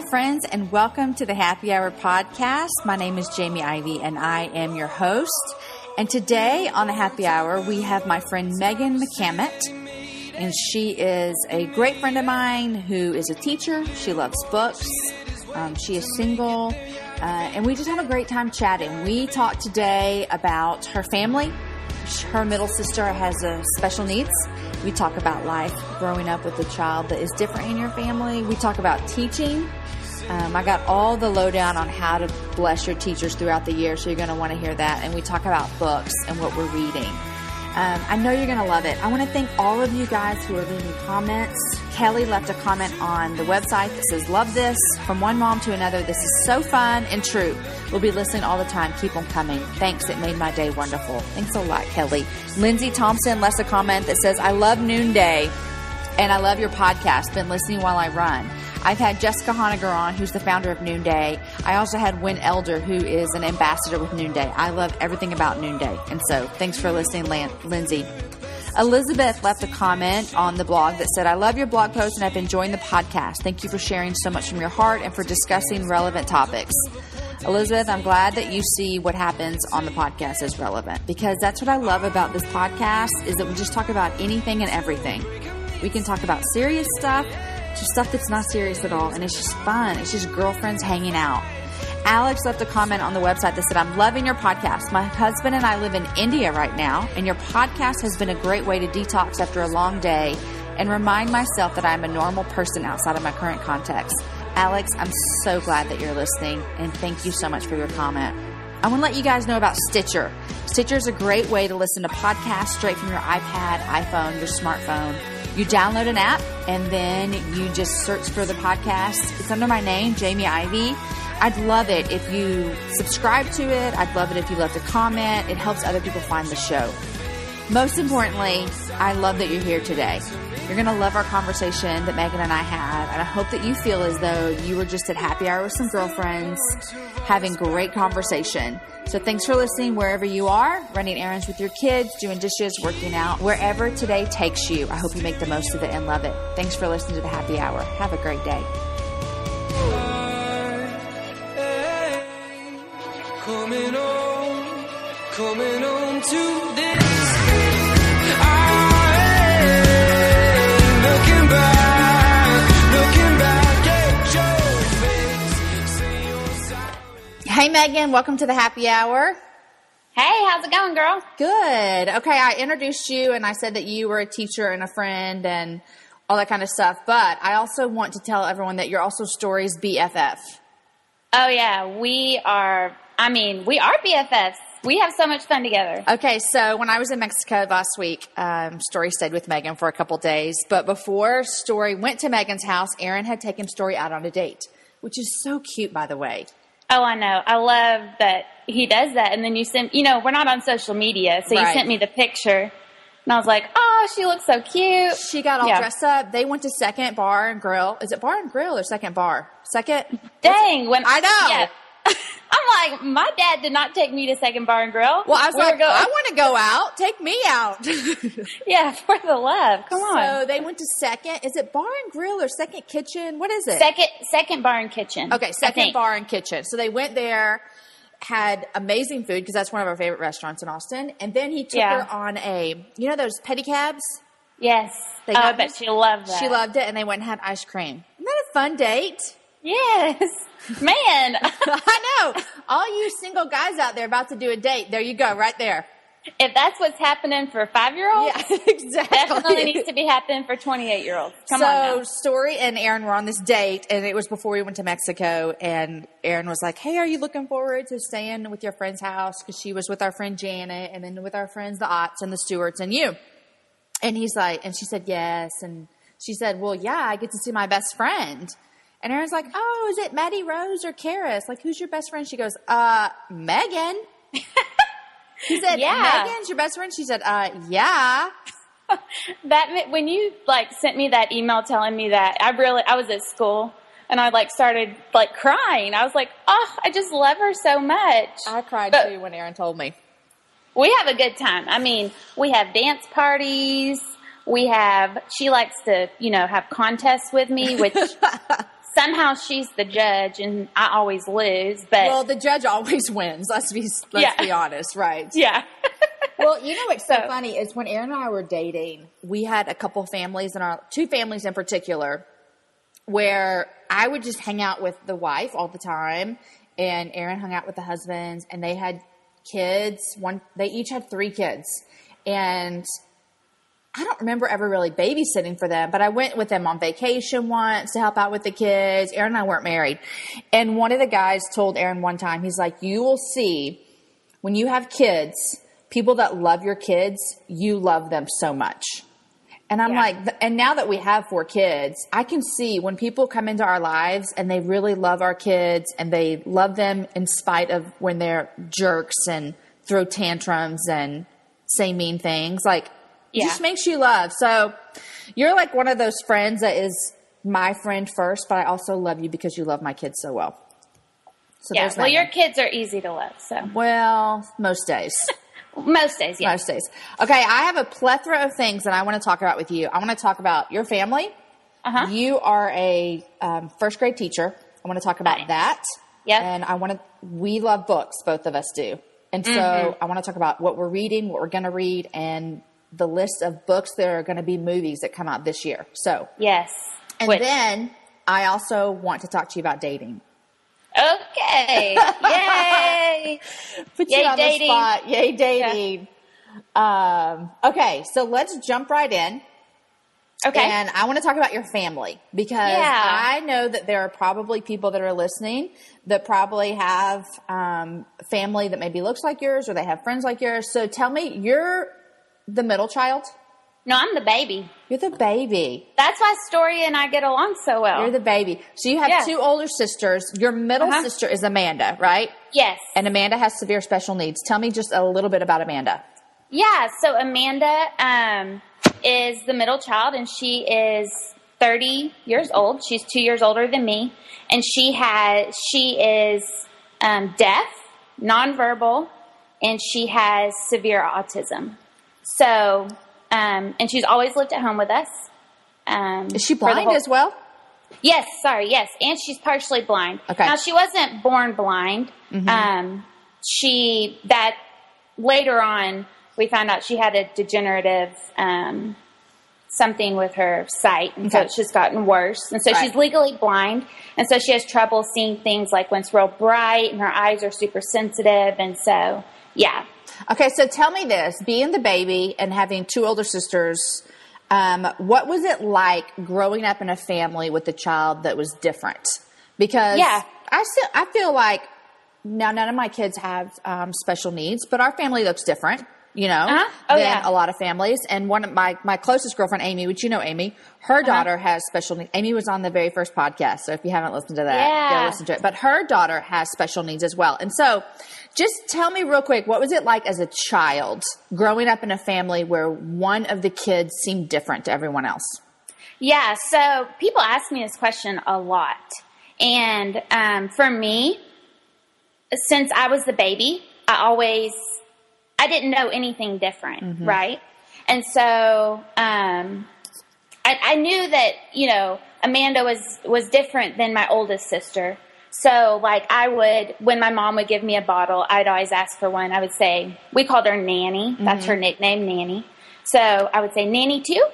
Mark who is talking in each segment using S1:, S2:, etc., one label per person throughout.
S1: Hi, friends, and welcome to the Happy Hour podcast. My name is Jamie Ivey, and I am your host. And today on the Happy Hour, we have my friend Meghan McCamant. And she is a great friend of mine who is a teacher. She loves books. Um, she is single. Uh, and we just have a great time chatting. We talked today about her family. Her middle sister has a special needs. We talk about life growing up with a child that is different in your family. We talk about teaching. Um, I got all the lowdown on how to bless your teachers throughout the year, so you're going to want to hear that. And we talk about books and what we're reading. Um, I know you're going to love it. I want to thank all of you guys who are leaving comments. Kelly left a comment on the website that says, Love this. From one mom to another, this is so fun and true. We'll be listening all the time. Keep on coming. Thanks. It made my day wonderful. Thanks a lot, Kelly. Lindsay Thompson left a comment that says, I love Noonday and I love your podcast. Been listening while I run. I've had Jessica Honegger on, who's the founder of Noonday. I also had Wynne Elder, who is an ambassador with Noonday. I love everything about Noonday. And so thanks for listening, Lan- Lindsay. Elizabeth left a comment on the blog that said, I love your blog post and I've enjoying the podcast. Thank you for sharing so much from your heart and for discussing relevant topics. Elizabeth, I'm glad that you see what happens on the podcast as relevant because that's what I love about this podcast is that we just talk about anything and everything. We can talk about serious stuff to stuff that's not serious at all and it's just fun. It's just girlfriends hanging out. Alex left a comment on the website that said, I'm loving your podcast. My husband and I live in India right now, and your podcast has been a great way to detox after a long day and remind myself that I'm a normal person outside of my current context. Alex, I'm so glad that you're listening, and thank you so much for your comment. I want to let you guys know about Stitcher. Stitcher is a great way to listen to podcasts straight from your iPad, iPhone, your smartphone. You download an app and then you just search for the podcast. It's under my name, Jamie Ivey. I'd love it if you subscribe to it. I'd love it if you left a comment. It helps other people find the show. Most importantly, I love that you're here today. You're going to love our conversation that Meghan and I had, and I hope that you feel as though you were just at happy hour with some girlfriends having great conversation. So thanks for listening wherever you are, running errands with your kids, doing dishes, working out, wherever today takes you. I hope you make the most of it and love it. Thanks for listening to the happy hour. Have a great day.
S2: Coming on, coming on.
S1: Hey, Meghan, welcome to the happy hour.
S3: Hey, how's it going, girl?
S1: Good. Okay, I introduced you and I said that you were a teacher and a friend and all that kind of stuff, but I also want to tell everyone that you're also Story's BFF.
S3: Oh yeah, we are. I mean, we are BFFs. We have so much fun together.
S1: Okay, so when I was in Mexico last week, um, Story stayed with Meghan for a couple days, but before Story went to Meghan's house, Aaron had taken Story out on a date, which is so cute, by the way.
S3: Oh, I know. I love that he does that. And then you send. You know, we're not on social media, so
S1: Right.
S3: you sent me the picture, and I was like, oh, she looks so cute.
S1: She got all
S3: Yeah.
S1: dressed up. They went to Second Bar and Grill. Is it Bar and Grill or Second Bar? Second?
S3: Dang, when
S1: I know.
S3: Yeah. I'm like, my dad did not take me to Second Bar and Grill.
S1: Well, I was
S3: We
S1: like,
S3: going-
S1: I want to go out. Take me out.
S3: yeah, for the love. Come on.
S1: So they went to Second. Is it Bar and Grill or Second Kitchen? What is it?
S3: second, second bar and kitchen.
S1: Okay, Second. Bar and Kitchen. So they went there, had amazing food because that's one of our favorite restaurants in Austin. And then he took
S3: Yeah.
S1: her on a, you know, those pedicabs.
S3: Yes.
S1: They
S3: oh, I bet she loved that.
S1: She loved it, and they went and had ice cream. Isn't that a fun date?
S3: Yes. Man.
S1: I know. All you single guys out there about to do a date, there you go, right there.
S3: if that's what's happening for five year olds,
S1: Yeah, exactly.
S3: definitely needs to be happening for 28 year olds. Come
S1: so
S3: on now.
S1: Story and Aaron were on this date, and it was before we went to Mexico. And Aaron was like, "Hey, are you looking forward to staying with your friend's house? Because she was with our friend Janet, and then with our friends the Otts and the Stewarts and you." And he's like, and she said yes, and she said, "Well, yeah, I get to see my best friend." And Aaron's like, "Oh, is it Maddie Rose or Karis? Like, who's your best friend?" She goes, "Uh, Meghan." he said,
S3: Yeah.
S1: "Meghan's your best friend." She said, "Uh, yeah."
S3: That when you like sent me that email telling me that, I really I was at school and I like started like crying. I was like, oh, I just love her so much.
S1: I cried
S3: But-
S1: too when Aaron told me.
S3: we have a good time. I mean, we have dance parties. We have, she likes to, you know, have contests with me, which somehow she's the judge and I always lose, but
S1: Well, the judge always wins. Let's be let's
S3: Yeah.
S1: be honest, right?
S3: yeah.
S1: Well, you know what's so
S3: So-
S1: funny is when Aaron and I were dating, we had a couple families in our two families in particular where I would just hang out with the wife all the time and Aaron hung out with the husbands and they had kids. One they each had three kids. And I don't remember ever really babysitting for them, but I went with them on vacation once to help out with the kids. Aaron and I weren't married. And one of the guys told Aaron one time, he's like, You will see when you have kids, people that love your kids, you love them so much. And I'm
S3: Yeah.
S1: like, and now that we have four kids, I can see when people come into our lives and they really love our kids and they love them in spite of when they're jerks and throw tantrums and say mean things. Like,
S3: Yeah.
S1: just makes you love. So you're like one of those friends that is my friend first, but I also love you because you love my kids so well. So
S3: Yeah. Well, your
S1: one.
S3: kids are easy to love. So
S1: well, most days.
S3: most days, yeah.
S1: Most days. Okay, I have a plethora of things that I want to talk about with you. I want to talk about your family.
S3: Uh-huh.
S1: You are a um, first grade teacher. I want to talk about
S3: Nice.
S1: that.
S3: Yep.
S1: And I want to, we love books, both of us do. And so
S3: Mm-hmm.
S1: I want to talk about what we're reading, what we're going to read, and the list of books that are going to be movies that come out this year. So,
S3: Yes.
S1: and
S3: Which-
S1: then I also want to talk to you about dating.
S3: okay. Yay.
S1: Put you on
S3: dating.
S1: the spot. Yay, dating. Um, okay, so let's jump right in.
S3: Okay.
S1: And I want to talk about your family because
S3: Yeah.
S1: I know that there are probably people that are listening that probably have um, family that maybe looks like yours or they have friends like yours. So tell me, you're the middle child.
S3: no, I'm the baby.
S1: You're the baby.
S3: That's why Story and I get along so well.
S1: You're the baby. So you have
S3: Yeah.
S1: two older sisters. Your middle
S3: Uh-huh.
S1: sister is Amanda, right?
S3: yes.
S1: And Amanda has severe special needs. Tell me just a little bit about Amanda.
S3: Yeah, so Amanda um, is the middle child, and she is 30 years old. She's two years older than me, and she has she is um, deaf, nonverbal, and she has severe autism. So, um, and she's always lived at home with us. Um,
S1: Is she blind
S3: whole-
S1: as well?
S3: Yes, sorry, yes, and she's partially blind.
S1: Okay.
S3: Now she wasn't born blind. Um, she that later on we found out she had a degenerative um, something with her sight, and so
S1: Okay.
S3: it's just gotten worse. And so
S1: Right.
S3: she's legally blind, and so she has trouble seeing things like when it's real bright, and her eyes are super sensitive, and so yeah.
S1: Okay, so tell me this: being the baby and having two older sisters, um, what was it like growing up in a family with a child that was different? Because
S3: Yeah.
S1: I still I feel like now none of my kids have um, special needs, but our family looks different. You know,
S3: Uh-huh. Oh,
S1: than
S3: yeah.
S1: a lot of families. And one of my my closest girlfriend, Amy, which you know, Amy, her
S3: Uh-huh.
S1: daughter has special needs. Amy was on the very first podcast, so if you haven't listened to that, go
S3: Yeah.
S1: listen to it. But her daughter has special needs as well. And so, just tell me real quick, what was it like as a child growing up in a family where one of the kids seemed different to everyone else?
S3: Yeah, so people ask me this question a lot. And um, for me, since I was the baby, I always, I didn't know anything different, right? And so um, I, I knew that, you know, Amanda was, was different than my oldest sister. So, like, I would, when my mom would give me a bottle, I'd always ask for one. I would say, we called her Nanny. That's her nickname, Nanny. So I would say, Nanny too?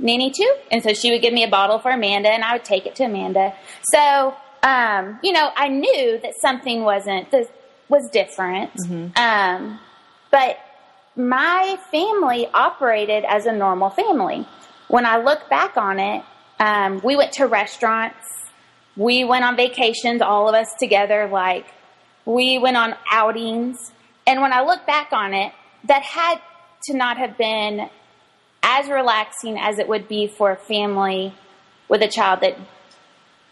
S3: Nanny too? And so she would give me a bottle for Amanda and I would take it to Amanda. So, um, you know, I knew that something wasn't, that was different. Um, but my family operated as a normal family. When I look back on it, um, we went to restaurants, we went on vacations, all of us together, like we went on outings. And when I look back on it, that had to not have been as relaxing as it would be for a family with a child that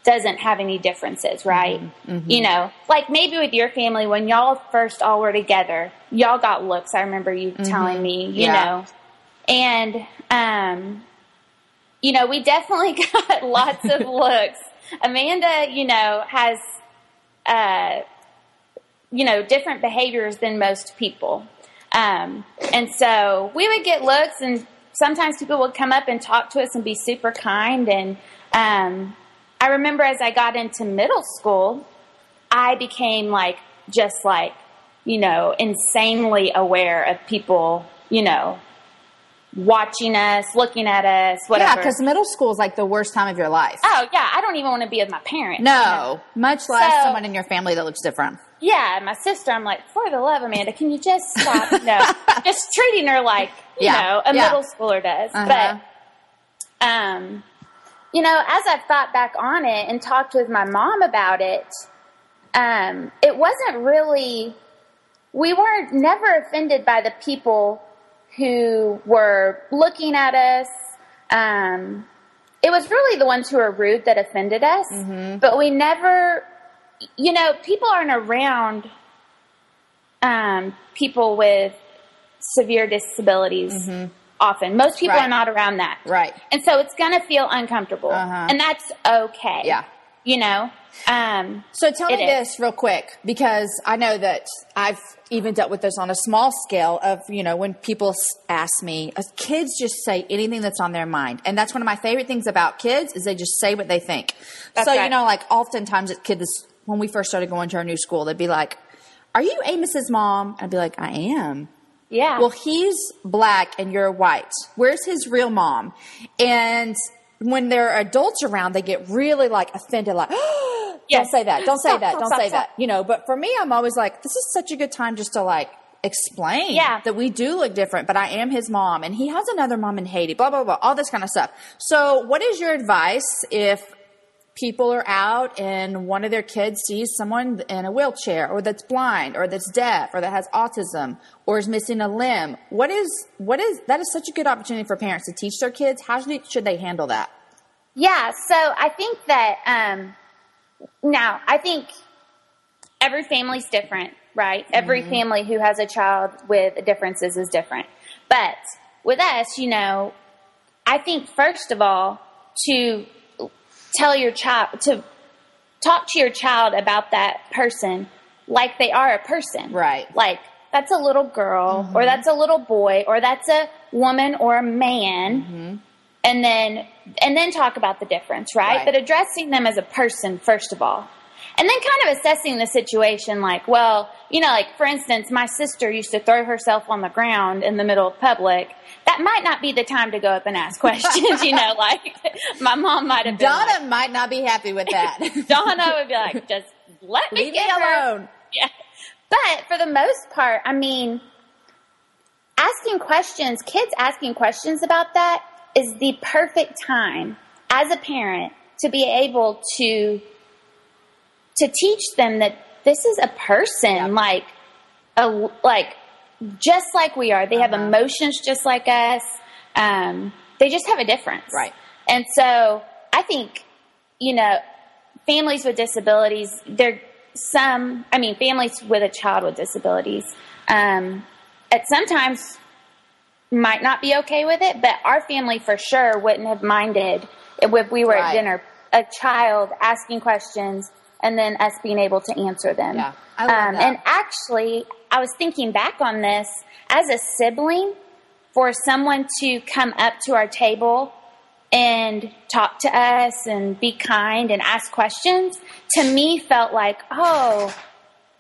S3: doesn't have any differences, right? Mm-hmm. Mm-hmm. You know, like maybe with your family, when y'all first all were together, y'all got looks. I remember you mm-hmm. telling me, you
S1: Yeah.
S3: know, and, um, you know, we definitely got lots of looks. Amanda, you know, has, uh, you know, different behaviors than most people. Um, and so we would get looks, and sometimes people would come up and talk to us and be super kind. And um, I remember as I got into middle school, I became like, just like, you know, insanely aware of people, you know, watching us, looking at us, whatever.
S1: Yeah, because middle school is like the worst time of your life.
S3: oh, yeah, I don't even want to be with my parents.
S1: no,
S3: you know?
S1: much less
S3: So-
S1: someone in your family that looks different.
S3: Yeah, and my sister, I'm like, for the love, Amanda, can you just stop? no, just treating her like, you
S1: Yeah,
S3: know, a
S1: yeah.
S3: middle schooler does.
S1: Uh-huh.
S3: But, um, you know, as I've thought back on it and talked with my mom about it, um, it wasn't really, we weren't never offended by the people who were looking at us. Um, it was really the ones who were rude that offended us,
S1: Mm-hmm.
S3: but we never, you know, people aren't around um, people with severe disabilities often. Most people
S1: Mm-hmm. Right.
S3: are not around that.
S1: Right.
S3: And so it's going to feel uncomfortable.
S1: Uh-huh.
S3: And that's okay.
S1: Yeah.
S3: You know? Um,
S1: So tell me
S3: is.
S1: this real quick, because I know that I've even dealt with this on a small scale of, you know, when people ask me, uh, kids just say anything that's on their mind. And that's one of my favorite things about kids is they just say what they think.
S3: That's
S1: so, you know, like oftentimes at kids, when we first started going to our new school, they'd be like, are you Amos's mom? I'd be like, I am.
S3: yeah.
S1: Well, he's black and you're white. Where's his real mom? And when there are adults around, they get really like offended, like, don't say that, don't say
S3: Stop,
S1: that,
S3: stop,
S1: don't
S3: stop,
S1: say that. You know, but for me, I'm always like, this is such a good time just to like explain
S3: Yeah.
S1: that we do look different, but I am his mom and he has another mom in Haiti, blah, blah, blah, all this kind of stuff. So, what is your advice if people are out and one of their kids sees someone in a wheelchair or that's blind or that's deaf or that has autism or is missing a limb what is what is that is such a good opportunity for parents to teach their kids how should they, should they handle that
S3: Yeah, so I think that um, now I think every family's different, right? Every family who has a child with differences is different. But with us, you know, I think first of all to tell your child to talk to your child about that person like they are a person.
S1: Right.
S3: Like that's a little girl mm-hmm. or that's a little boy or that's a woman or a man mm-hmm. and then and then talk about the difference, right?
S1: Right.
S3: But addressing them as a person first of all. And then kind of assessing the situation like, well, you know, like for instance, my sister used to throw herself on the ground in the middle of public. That might not be the time to go up and ask questions, you know, like my mom might have been
S1: donna
S3: like,
S1: might not be happy with that.
S3: Donna would be like, just let me
S1: leave me
S3: get her.
S1: alone.
S3: Yeah. But for the most part, I mean, asking questions, kids asking questions about that is the perfect time as a parent to be able to to teach them that this is a person like a like just like we are. They have
S1: Uh-huh.
S3: emotions just like us. Um, they just have a difference,
S1: Right.
S3: And so I think you know families with disabilities. They're some. I mean, families with a child with disabilities. Um, at sometimes might not be okay with it, but our family for sure wouldn't have minded if we were
S1: Right.
S3: at dinner, a child asking questions and then us being able to answer them.
S1: Yeah, I love that.
S3: And actually, I was thinking back on this as a sibling, for someone to come up to our table and talk to us and be kind and ask questions, to me felt like, oh,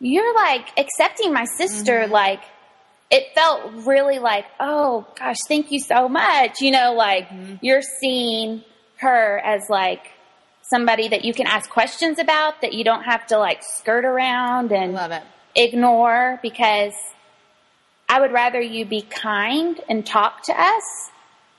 S3: you're like accepting my sister
S1: Mm-hmm.
S3: like it felt really like oh gosh thank you so much you know like
S1: Mm-hmm.
S3: you're seeing her as like somebody that you can ask questions about that you don't have to like skirt around and ignore because I would rather you be kind and talk to us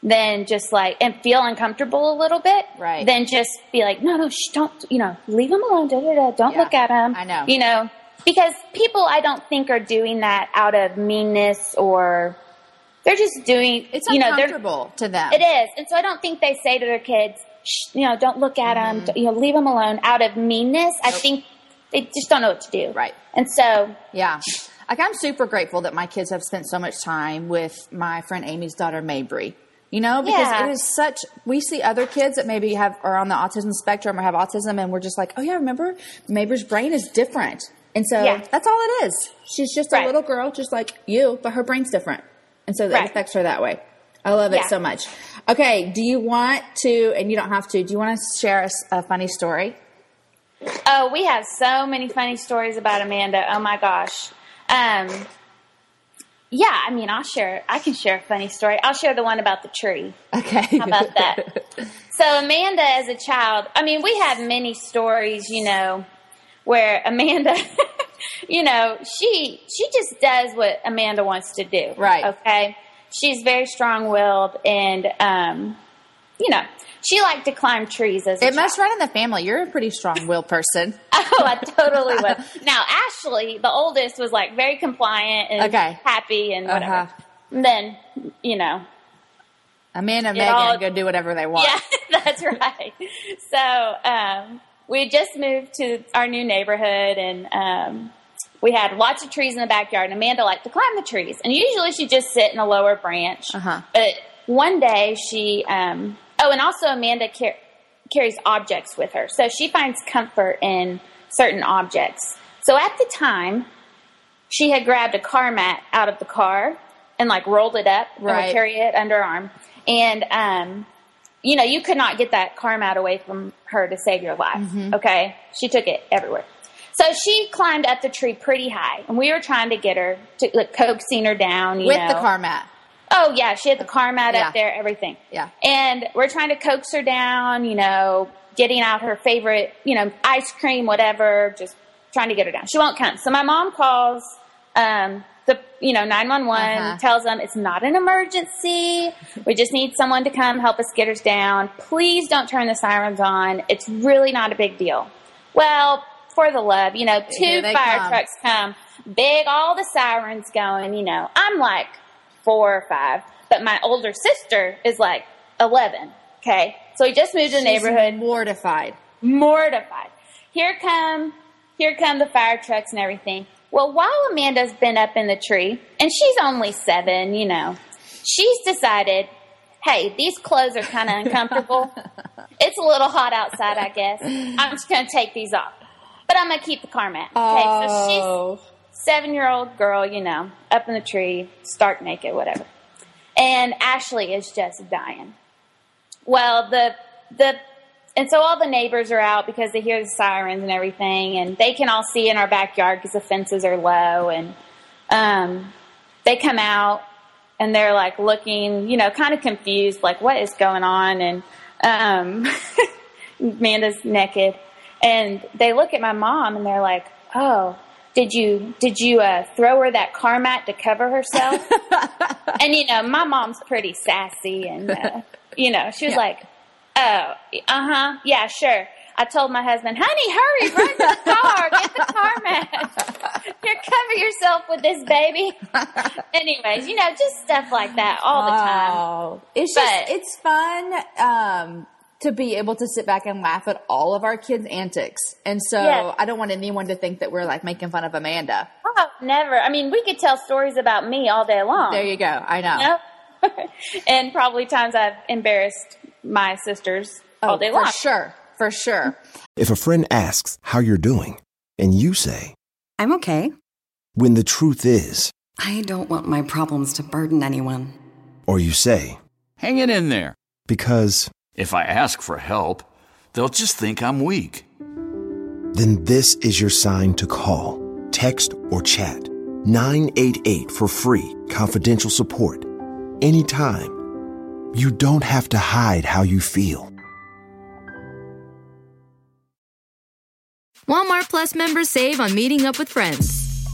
S3: than just like and feel uncomfortable a little bit,
S1: Right.
S3: Than just be like, no, no, shh, don't, you know, leave them alone. Da, da, da, don't
S1: Yeah,
S3: look at them.
S1: I know.
S3: you know, because people I don't think are doing that out of meanness or they're just doing.
S1: It's
S3: you know, they're
S1: uncomfortable to them.
S3: it is, and so I don't think they say to their kids, you know, don't look at
S1: Mm-hmm.
S3: them, you know, leave them alone out of meanness. I think they just don't know what to do,
S1: Right.
S3: And so,
S1: Yeah. Like I'm super grateful that my kids have spent so much time with my friend Amy's daughter Mabry. You know, because
S3: Yeah.
S1: it is such we see other kids that maybe have are on the autism spectrum or have autism and we're just like, Oh yeah, remember Mabry's brain is different. And so
S3: Yeah.
S1: that's all it is. She's just a little girl just like you, but her brain's different. And so that
S3: Right.
S1: affects her that way. I love it
S3: Yeah.
S1: so much. Okay, do you want to and you don't have to, do you want to share us a funny story?
S3: oh, we have so many funny stories about Amanda. Oh my gosh. Um, yeah, I mean, I'll share. I can share a funny story. I'll share the one about the tree.
S1: Okay.
S3: How about that? so Amanda, as a child, I mean, we have many stories, you know, where Amanda, you know, she she just does what Amanda wants to do.
S1: Right.
S3: Okay. She's very strong-willed, and um, you know, she liked to climb trees as
S1: It must run in the family. You're a pretty strong willed person.
S3: Oh, I totally was. Now, Ashley, the oldest, was like very compliant and
S1: Okay.
S3: happy and whatever.
S1: Uh-huh.
S3: And then, you know,
S1: Amanda and Meghan
S3: all-
S1: go do whatever they want.
S3: Yeah, that's right. So um, we just moved to our new neighborhood, and um, we had lots of trees in the backyard. And Amanda liked to climb the trees, and usually she'd just sit in a lower branch.
S1: Uh-huh.
S3: But one day she, um, oh, and also Amanda car- carries objects with her, so she finds comfort in certain objects. So at the time, she had grabbed a car mat out of the car and like rolled it up and
S1: Right.
S3: would carry it under her arm. And um, you know, you could not get that car mat away from her to save your life.
S1: Mm-hmm.
S3: Okay, she took it everywhere. So she climbed up the tree pretty high, and we were trying to get her to like coaxing her down. You
S1: With
S3: know.
S1: the car mat.
S3: Oh yeah, she had the car mat
S1: Yeah.
S3: up there, everything.
S1: Yeah.
S3: And we're trying to coax her down, you know, getting out her favorite, you know, ice cream, whatever, just trying to get her down. She won't come. So my mom calls um the you know, nine one one
S1: Uh-huh.
S3: tells them it's not an emergency. We just need someone to come help us get her down. Please don't turn the sirens on. It's really not a big deal. Well, for the love, you know, two fire
S1: come.
S3: trucks come, big, all the sirens going, you know. I'm like four or five, but my older sister is like 11. Okay. So we just moved to the
S1: She's
S3: neighborhood,
S1: mortified.
S3: mortified. Here come, here come the fire trucks and everything. Well, while Amanda's been up in the tree, and she's only seven, you know, she's decided, hey, these clothes are kind of uncomfortable. it's a little hot outside, I guess. I'm just going to take these off. But I'm going to keep the car mat. Okay, so she's
S1: Oh.
S3: seven year old girl, you know, up in the tree, stark naked, whatever. And Ashley is just dying. Well, the the and so all the neighbors are out because they hear the sirens and everything, and they can all see in our backyard because the fences are low, and um, they come out and they're like looking, you know, kind of confused, like what is going on, and um, Amanda's naked, and they look at my mom and they're like, "Oh, did you did you uh, throw her that car mat to cover herself?" and you know, my mom's pretty sassy, and uh, you know, she was
S1: Yeah.
S3: like, "Oh, uh huh, yeah, sure." I told my husband, "Honey, hurry, run to the car, get the car mat. Here, cover yourself with this baby." Anyways, you know, just stuff like that all the time.
S1: Oh, it's
S3: But-
S1: just it's fun um, to be able to sit back and laugh at all of our kids' antics, and so
S3: Yes.
S1: I don't want anyone to think that we're like making fun of Amanda.
S3: Oh, never. I mean, we could tell stories about me all day long.
S1: There you go. I know.
S3: you know? and probably times I've embarrassed my sisters all oh, day
S1: Oh, for
S3: long.
S1: sure, for sure.
S4: If a friend asks how you're doing, and you say,
S5: I'm okay.
S4: when the truth is,
S5: I don't want my problems to burden anyone.
S4: or you say,
S6: Hang it in there.
S4: because,
S6: If I ask for help, they'll just think I'm weak.
S4: then this is your sign to call, text, or chat 988 for free, confidential support. Anytime. You don't have to hide how you feel.
S7: Walmart Plus members save on meeting up with friends.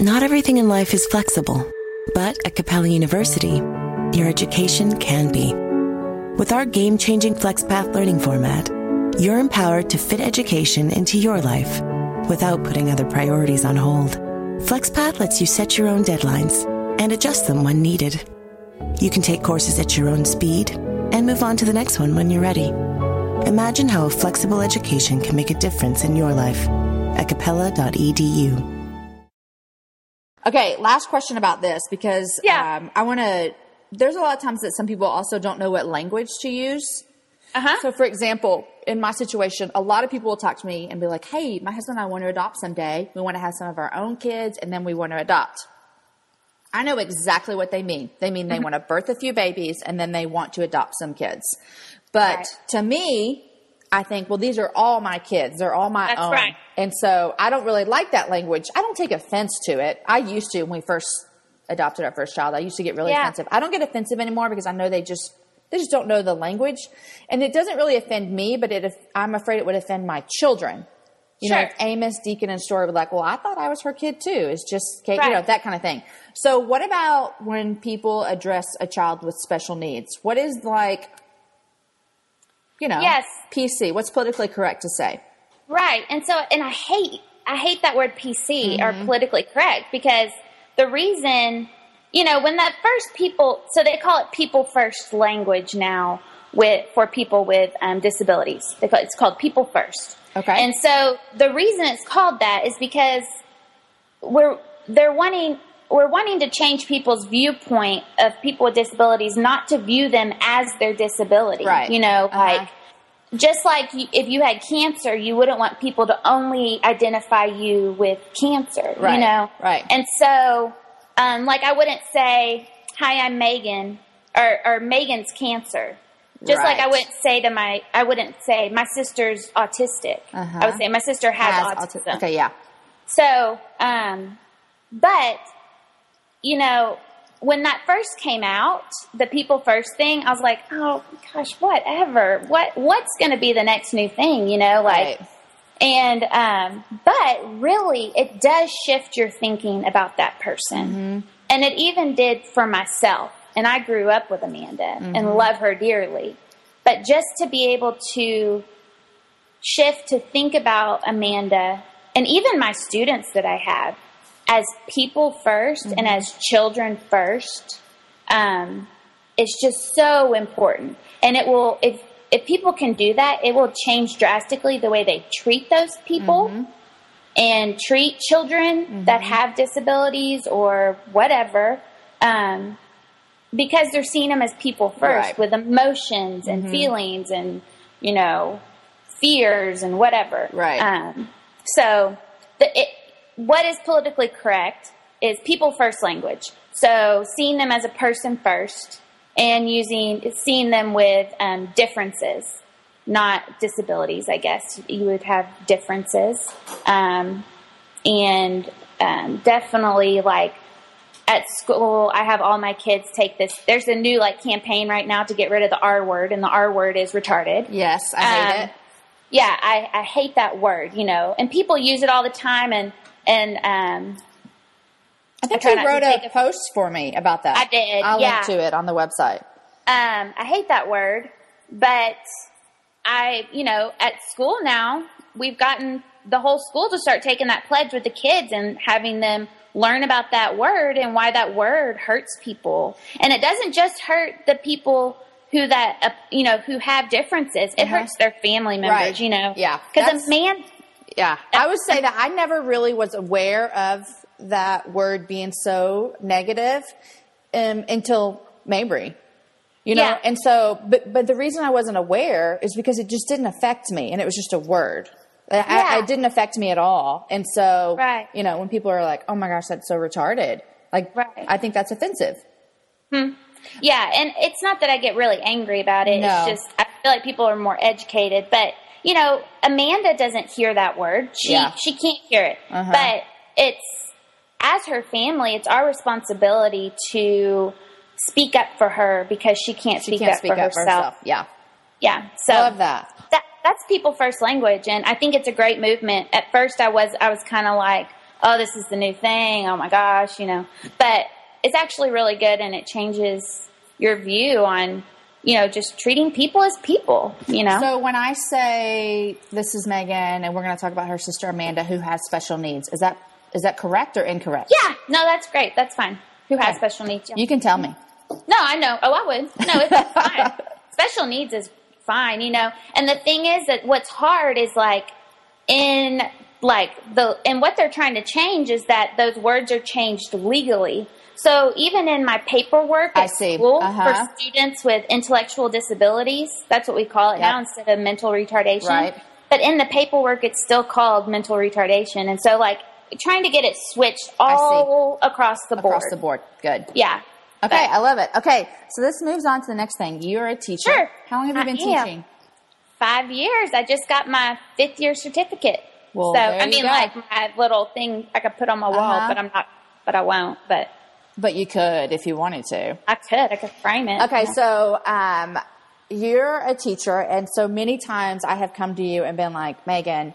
S8: Not everything in life is flexible, but at Capella University, your education can be. With our game changing FlexPath learning format, you're empowered to fit education into your life without putting other priorities on hold. FlexPath lets you set your own deadlines and adjust them when needed. You can take courses at your own speed and move on to the next one when you're ready. Imagine how a flexible education can make a difference in your life at capella.edu.
S1: Okay, last question about this because
S3: Yeah.
S1: um, I want to. There's a lot of times that some people also don't know what language to use.
S3: Uh-huh.
S1: So, for example, in my situation, a lot of people will talk to me and be like, "Hey, my husband and I want to adopt someday. We want to have some of our own kids, and then we want to adopt." I know exactly what they mean. They mean
S3: Mm-hmm.
S1: they want to birth a few babies and then they want to adopt some kids. But
S3: Right.
S1: to me, I think, well, these are all my kids. They're all my
S3: That's
S1: own.
S3: right.
S1: And so I don't really like that language. I don't take offense to it. I used to when we first adopted our first child. I used to get really
S3: Yeah.
S1: offensive. I don't get offensive anymore because I know they just they just don't know the language, and it doesn't really offend me. But it, I'm afraid it would offend my children. You know,
S3: Sure.
S1: if Amos, Deacon, and Story were like, "Well, I thought I was her kid too." It's just, Kate, you know, that kind of thing. So, what about when people address a child with special needs? What is like, you know,
S3: Yes.
S1: PC? What's politically correct to say?
S3: Right. And so, and I hate, I hate that word PC or
S1: Mm-hmm.
S3: politically correct because the reason, you know, when that first people, so they call it people first language now with, for people with um, disabilities. They call, it's called people first.
S1: Okay.
S3: And so the reason it's called that is because we're, they're wanting, we're wanting to change people's viewpoint of people with disabilities, not to view them as their disability.
S1: Right.
S3: You know,
S1: Uh-huh.
S3: like, just like you, if you had cancer, you wouldn't want people to only identify you with cancer,
S1: Right,
S3: you know?
S1: right.
S3: And so, um, like, I wouldn't say, "Hi, I'm Meghan," or, or "Meghan's cancer." Just like I wouldn't say to my, I wouldn't say my sister's autistic.
S1: Uh-huh.
S3: I would say my sister has,
S1: Has
S3: autism.
S1: auti- Okay, yeah.
S3: So, um, but you know, when that first came out, the people first thing, I was like, oh gosh, whatever. What what's going to be the next new thing? You know, like.
S1: Right.
S3: And um, but really, it does shift your thinking about that person, and it even did for myself. And I grew up with Amanda and love her dearly, but just to be able to shift to think about Amanda and even my students that I have as people 1st and as children first um, is just so important. And it will, if, if people can do that, it will change drastically the way they treat those people and treat children that have disabilities or whatever. Um, because they're seeing them as people first
S1: Right.
S3: with emotions and feelings and, you know, fears and whatever.
S1: Right.
S3: Um, so, the, it, what is politically correct is people first language. So, seeing them as a person first and using, seeing them with um, differences, not disabilities, I guess. You would have differences. Um, and um, definitely like at school i have all my kids take this there's a new like campaign right now to get rid of the r word and the r word is retarded
S1: Yes, I hate
S3: Um,
S1: it.
S3: yeah I, I hate that word you know and people use it all the time and and um
S1: I think
S3: try
S1: you wrote
S3: take
S1: a post for me about that.
S3: I did,
S1: I'll
S3: yeah.
S1: link to it on the website.
S3: um, I hate that word, but I, you know, at school now, we've gotten the whole school to start taking that pledge with the kids and having them learn about that word and why that word hurts people. And it doesn't just hurt the people who that, uh, you know, who have differences. It
S1: Uh-huh.
S3: hurts their family members,
S1: Right.
S3: you know.
S1: Yeah.
S3: Because a man,
S1: Yeah, I would say that I never really was aware of that word being so negative um, until Mabry. You know,
S3: Yeah.
S1: and so, but but the reason I wasn't aware is because it just didn't affect me, and it was just a word. I, I,
S3: Yeah.
S1: it didn't affect me at all, and so,
S3: Right.
S1: you know, when people are like, "Oh my gosh, that's so retarded," Like,
S3: Right.
S1: I think that's offensive. Hmm.
S3: Yeah, and it's not that I get really angry about it.
S1: No.
S3: It's just I feel like people are more educated. But you know, Amanda doesn't hear that word. She
S1: Yeah.
S3: she can't hear it.
S1: Uh-huh.
S3: But it's as her family, it's our responsibility to speak up for her because she can't
S1: She
S3: speak,
S1: can't
S3: up,
S1: speak
S3: for
S1: up
S3: herself.
S1: herself. Yeah.
S3: Yeah. So
S1: Love that.
S3: that that's people first language and I think it's a great movement. At first I was I was kind of like, "Oh, this is the new thing. Oh my gosh, you know." But it's actually really good and it changes your view on, you know, just treating people as people, you know.
S1: So when I say this is Meghan and we're going to talk about her sister Amanda who has special needs, is that is that correct or incorrect?
S3: yeah, no, that's great. That's fine. Who has special needs? Yeah.
S1: You can tell me.
S3: No, I know. Oh, I would. No, it's fine. Special needs is fine, you know. And the thing is that what's hard is like in like the and what they're trying to change is that those words are changed legally. So even in my paperwork
S1: I
S3: at
S1: see.
S3: school
S1: Uh-huh.
S3: for students with intellectual disabilities, that's what we call it
S1: Yep.
S3: now instead of mental retardation.
S1: Right.
S3: But in the paperwork, it's still called mental retardation, and so like trying to get it switched all across the board.
S1: Across the board. Good.
S3: Yeah.
S1: Okay,
S3: But-
S1: I love it. Okay, so this moves on to the next thing. You're a teacher.
S3: Sure.
S1: How long have you
S3: I
S1: been
S3: am.
S1: teaching?
S3: five years. I just got my fifth year certificate.
S1: Well,
S3: so I mean, like my little thing I could put on my wall,
S1: Uh-huh.
S3: but I'm not. But I won't. But
S1: But you could if you wanted to.
S3: I could. I could frame it.
S1: Okay, so um, you're a teacher, and so many times I have come to you and been like, Meghan,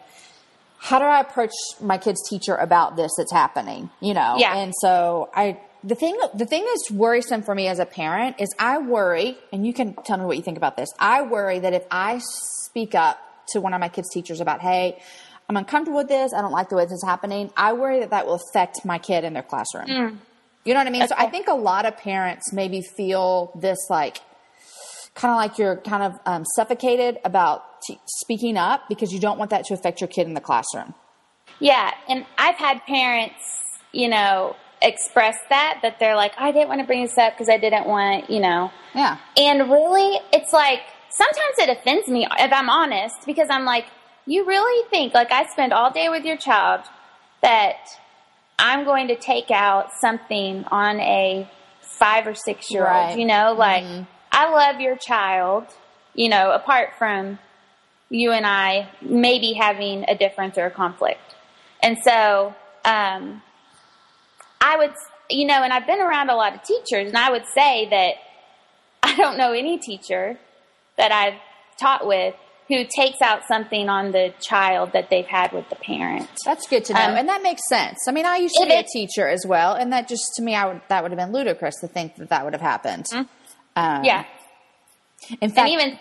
S1: how do I approach my kid's teacher about this that's happening? You know,
S3: Yeah.
S1: And so I, the thing, the thing that's worrisome for me as a parent is I worry, and you can tell me what you think about this. I worry that if I speak up to one of my kids' teachers about, hey, I'm uncomfortable with this. I don't like the way this is happening. I worry that that will affect my kid in their classroom. You know what I mean? So I think a lot of parents maybe feel this like, kind of like you're kind of um, suffocated about t- speaking up because you don't want that to affect your kid in the classroom.
S3: Yeah, and I've had parents, you know, express that that they're like, I didn't want to bring this up because I didn't want, you know,
S1: Yeah.
S3: And really, it's like sometimes it offends me if I'm honest because I'm like, you really think like I spend all day with your child that I'm going to take out something on a five or six year old?
S1: Right.
S3: You know, like I love your child. You know, apart from you and I maybe having a difference or a conflict, and so um, I would, you know, and I've been around a lot of teachers, and I would say that I don't know any teacher that I've taught with who takes out something on the child that they've had with the parent.
S1: That's good to know,
S3: Um,
S1: and that makes sense. I mean, I used to be a teacher as well, and that just to me, I would that would have been ludicrous to think that that would have happened. Um,
S3: Mm-hmm. Yeah.
S1: In fact,
S3: And even,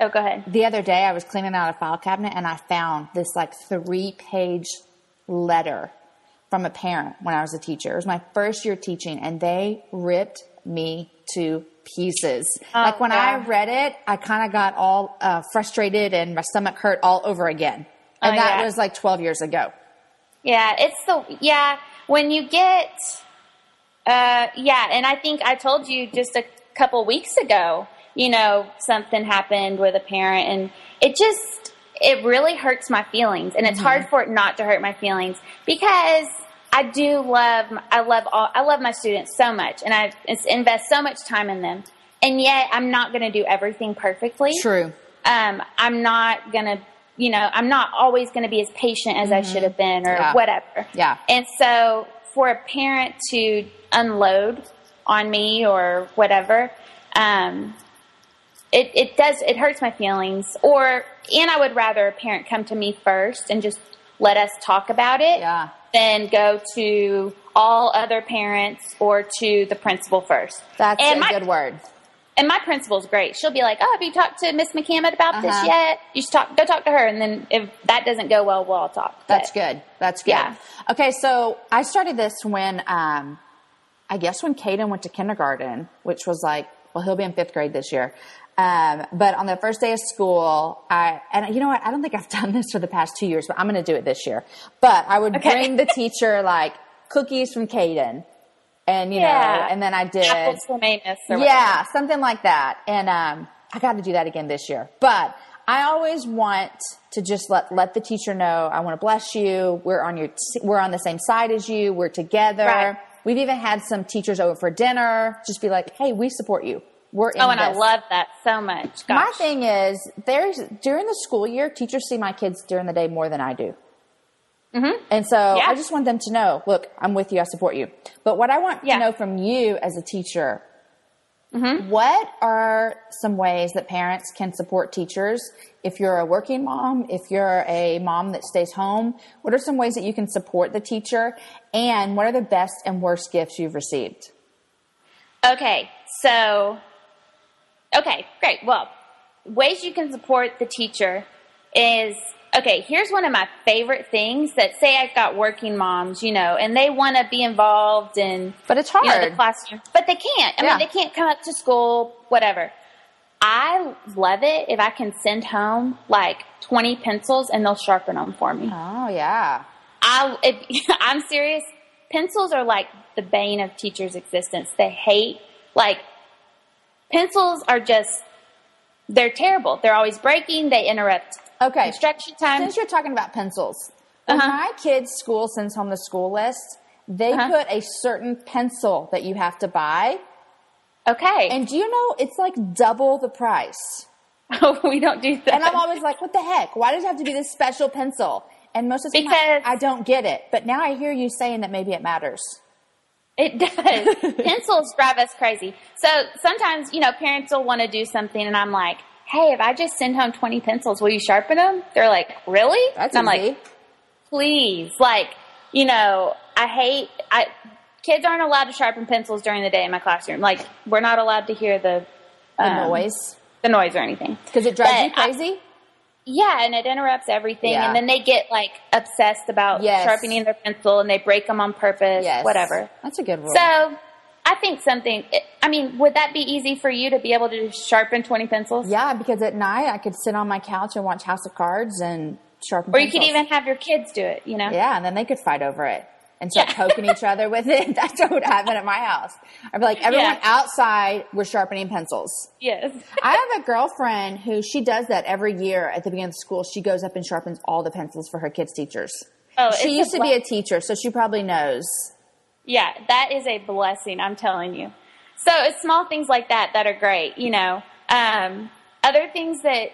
S3: oh, go ahead.
S1: the other day I was cleaning out a file cabinet and I found this like three page letter from a parent when I was a teacher. It was my first year teaching and they ripped me to pieces. like when I read it, I kind of got all uh, frustrated and my stomach hurt all over again. And
S3: Oh,
S1: that
S3: yeah.
S1: was like 12 years ago.
S3: Yeah, it's the, yeah, when you get, uh, yeah, and I think I told you just a couple weeks ago, you know, something happened with a parent and it just, it really hurts my feelings and it's hard for it not to hurt my feelings because I do love, I love all, I love my students so much and I invest so much time in them. And yet I'm not going to do everything perfectly
S1: True.
S3: um, I'm not gonna, you know, I'm not always gonna be as patient as I should have been or
S1: Mm-hmm. Yeah.
S3: whatever.
S1: Yeah.
S3: And so for a parent to unload on me or whatever, um, it, it does, it hurts my feelings. Or, and I would rather a parent come to me first and just let us talk about it
S1: Yeah.
S3: Than go to all other parents or to the principal first.
S1: That's
S3: and
S1: a
S3: my,
S1: good word.
S3: and my principal's great. She'll be like, "Oh, have you talked to Miss McCamant about this
S1: Uh-huh.
S3: yet? You should talk. Go talk to her." And then if that doesn't go well, well, I'll talk.
S1: That's good. That's good.
S3: Yeah.
S1: Okay, so I started this when um, I guess when Caden went to kindergarten, which was like, well, he'll be in fifth grade this year. Um, but on the first day of school, I and you know what? I don't think I've done this for the past two years, but I'm going to do it this year. But I would
S3: Okay.
S1: bring the teacher like cookies from Caden, and you know, and then I did
S3: Apples from Amos. Or
S1: yeah, something like that. And um, I got to do that again this year. But I always want to just let let the teacher know I want to bless you. We're on your we're on the same side as you. We're together.
S3: Right.
S1: We've even had some teachers over for dinner, just be like, "Hey, we support you. We're in
S3: Oh, and I love that so much.
S1: My thing is, there's during the school year, teachers see my kids during the day more than I do. Mm-hmm. And so
S3: Yeah.
S1: I just want them to know, look, I'm with you, I support you. But what I want
S3: Yeah.
S1: to know from you as a teacher,
S3: Mm-hmm.
S1: what are some ways that parents can support teachers? If you're a working mom, if you're a mom that stays home, what are some ways that you can support the teacher? And what are the best and worst gifts you've received?
S3: Okay, so, okay, great. Well, ways you can support the teacher is okay, here's one of my favorite things that say I've got working moms, you know, and they want to be involved in
S1: But it's
S3: you know,
S1: hard.
S3: the classroom, but they can't. I
S1: Yeah.
S3: mean, they can't come up to school, whatever. I love it if I can send home like 20 pencils and they'll sharpen them for me.
S1: Oh, yeah.
S3: I, if, I'm serious. Pencils are like the bane of teachers' existence. They hate, like, pencils are just, they're terrible. They're always breaking. They interrupt
S1: Okay.
S3: instruction time.
S1: Since you're talking about pencils,
S3: Uh-huh.
S1: my kids' school sends home the school list, they
S3: Uh-huh.
S1: put a certain pencil that you have to buy.
S3: Okay.
S1: And do you know it's like double the price?
S3: Oh, we don't do that.
S1: And I'm always like, what the heck? Why does it have to be this special pencil? And most of the time,
S3: Because-
S1: I, I don't get it. But now I hear you saying that maybe it matters.
S3: It does. Pencils drive us crazy. So sometimes, you know, parents will want to do something, and I'm like, "Hey, if I just send home 20 pencils, will you sharpen them?" They're like, "Really?"
S1: That's
S3: and I'm
S1: easy.
S3: like, "Please!" Like, you know, I hate. I kids aren't allowed to sharpen pencils during the day in my classroom. Like, we're not allowed to hear the
S1: the
S3: um,
S1: noise.
S3: the noise or anything.
S1: Because it drives
S3: But
S1: you
S3: I-
S1: crazy?
S3: Yeah, and it interrupts everything,
S1: Yeah.
S3: and then they get like obsessed about
S1: Yes.
S3: sharpening their pencil, and they break them on purpose.
S1: yes.
S3: whatever.
S1: That's a good rule.
S3: So, I think something. I mean, would that be easy for you to be able to sharpen twenty pencils?
S1: yeah, because at night I could sit on my couch and watch House of Cards and sharpen
S3: Or you could even have your kids do it. You know.
S1: Yeah, and then they could fight over it and start
S3: Yeah.
S1: poking each other with it. That's what would happen at my house. I'd be like, everyone
S3: Yeah.
S1: outside, we're sharpening pencils.
S3: Yes.
S1: I have a girlfriend who she does that every year at the beginning of school. She goes up and sharpens all the pencils for her kids' teachers.
S3: Oh,
S1: she used to be a teacher, so she probably knows.
S3: Yeah, that is a blessing. I'm telling you. So it's small things like that that are great. You know, um, other things that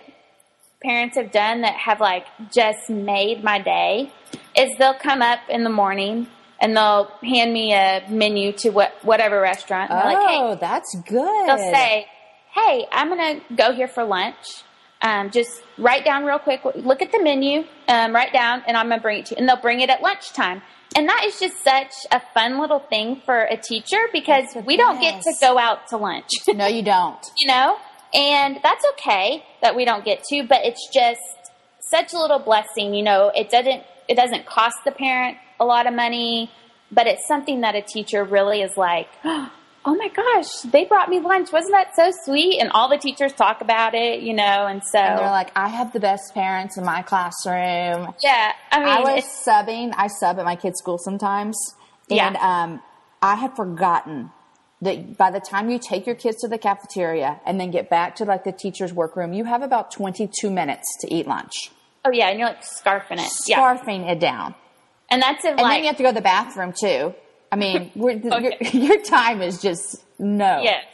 S3: parents have done that have like just made my day is they'll come up in the morning and they'll hand me a menu to what whatever restaurant. And they're like, hey,
S1: oh, that's good.
S3: they'll say, "Hey, I'm gonna go here for lunch. Um, just write down real quick. Look at the menu. Um, write down, and I'm gonna bring it to you." And they'll bring it at lunchtime. And that is just such a fun little thing for a teacher because we don't get to go out to lunch,
S1: no, you don't.
S3: you know. And that's okay that we don't get to, but it's just such a little blessing. You know, it doesn't it doesn't cost the parent a lot of money, but it's something that a teacher really is like, oh my gosh, they brought me lunch. Wasn't that so sweet? And all the teachers talk about it, you know, and so
S1: And they're like, I have the best parents in my classroom.
S3: yeah. I mean,
S1: I was subbing. I sub at my kid's school sometimes,
S3: Yeah.
S1: and um, I had forgotten that by the time you take your kids to the cafeteria and then get back to like the teacher's workroom, you have about twenty-two minutes to eat lunch,
S3: oh yeah, and you're like scarfing it, yeah.
S1: scarfing it down,
S3: And that's if
S1: and
S3: like
S1: then you have to go to the bathroom too. I mean, we're,
S3: Okay.
S1: your, your time is just no.
S3: yes,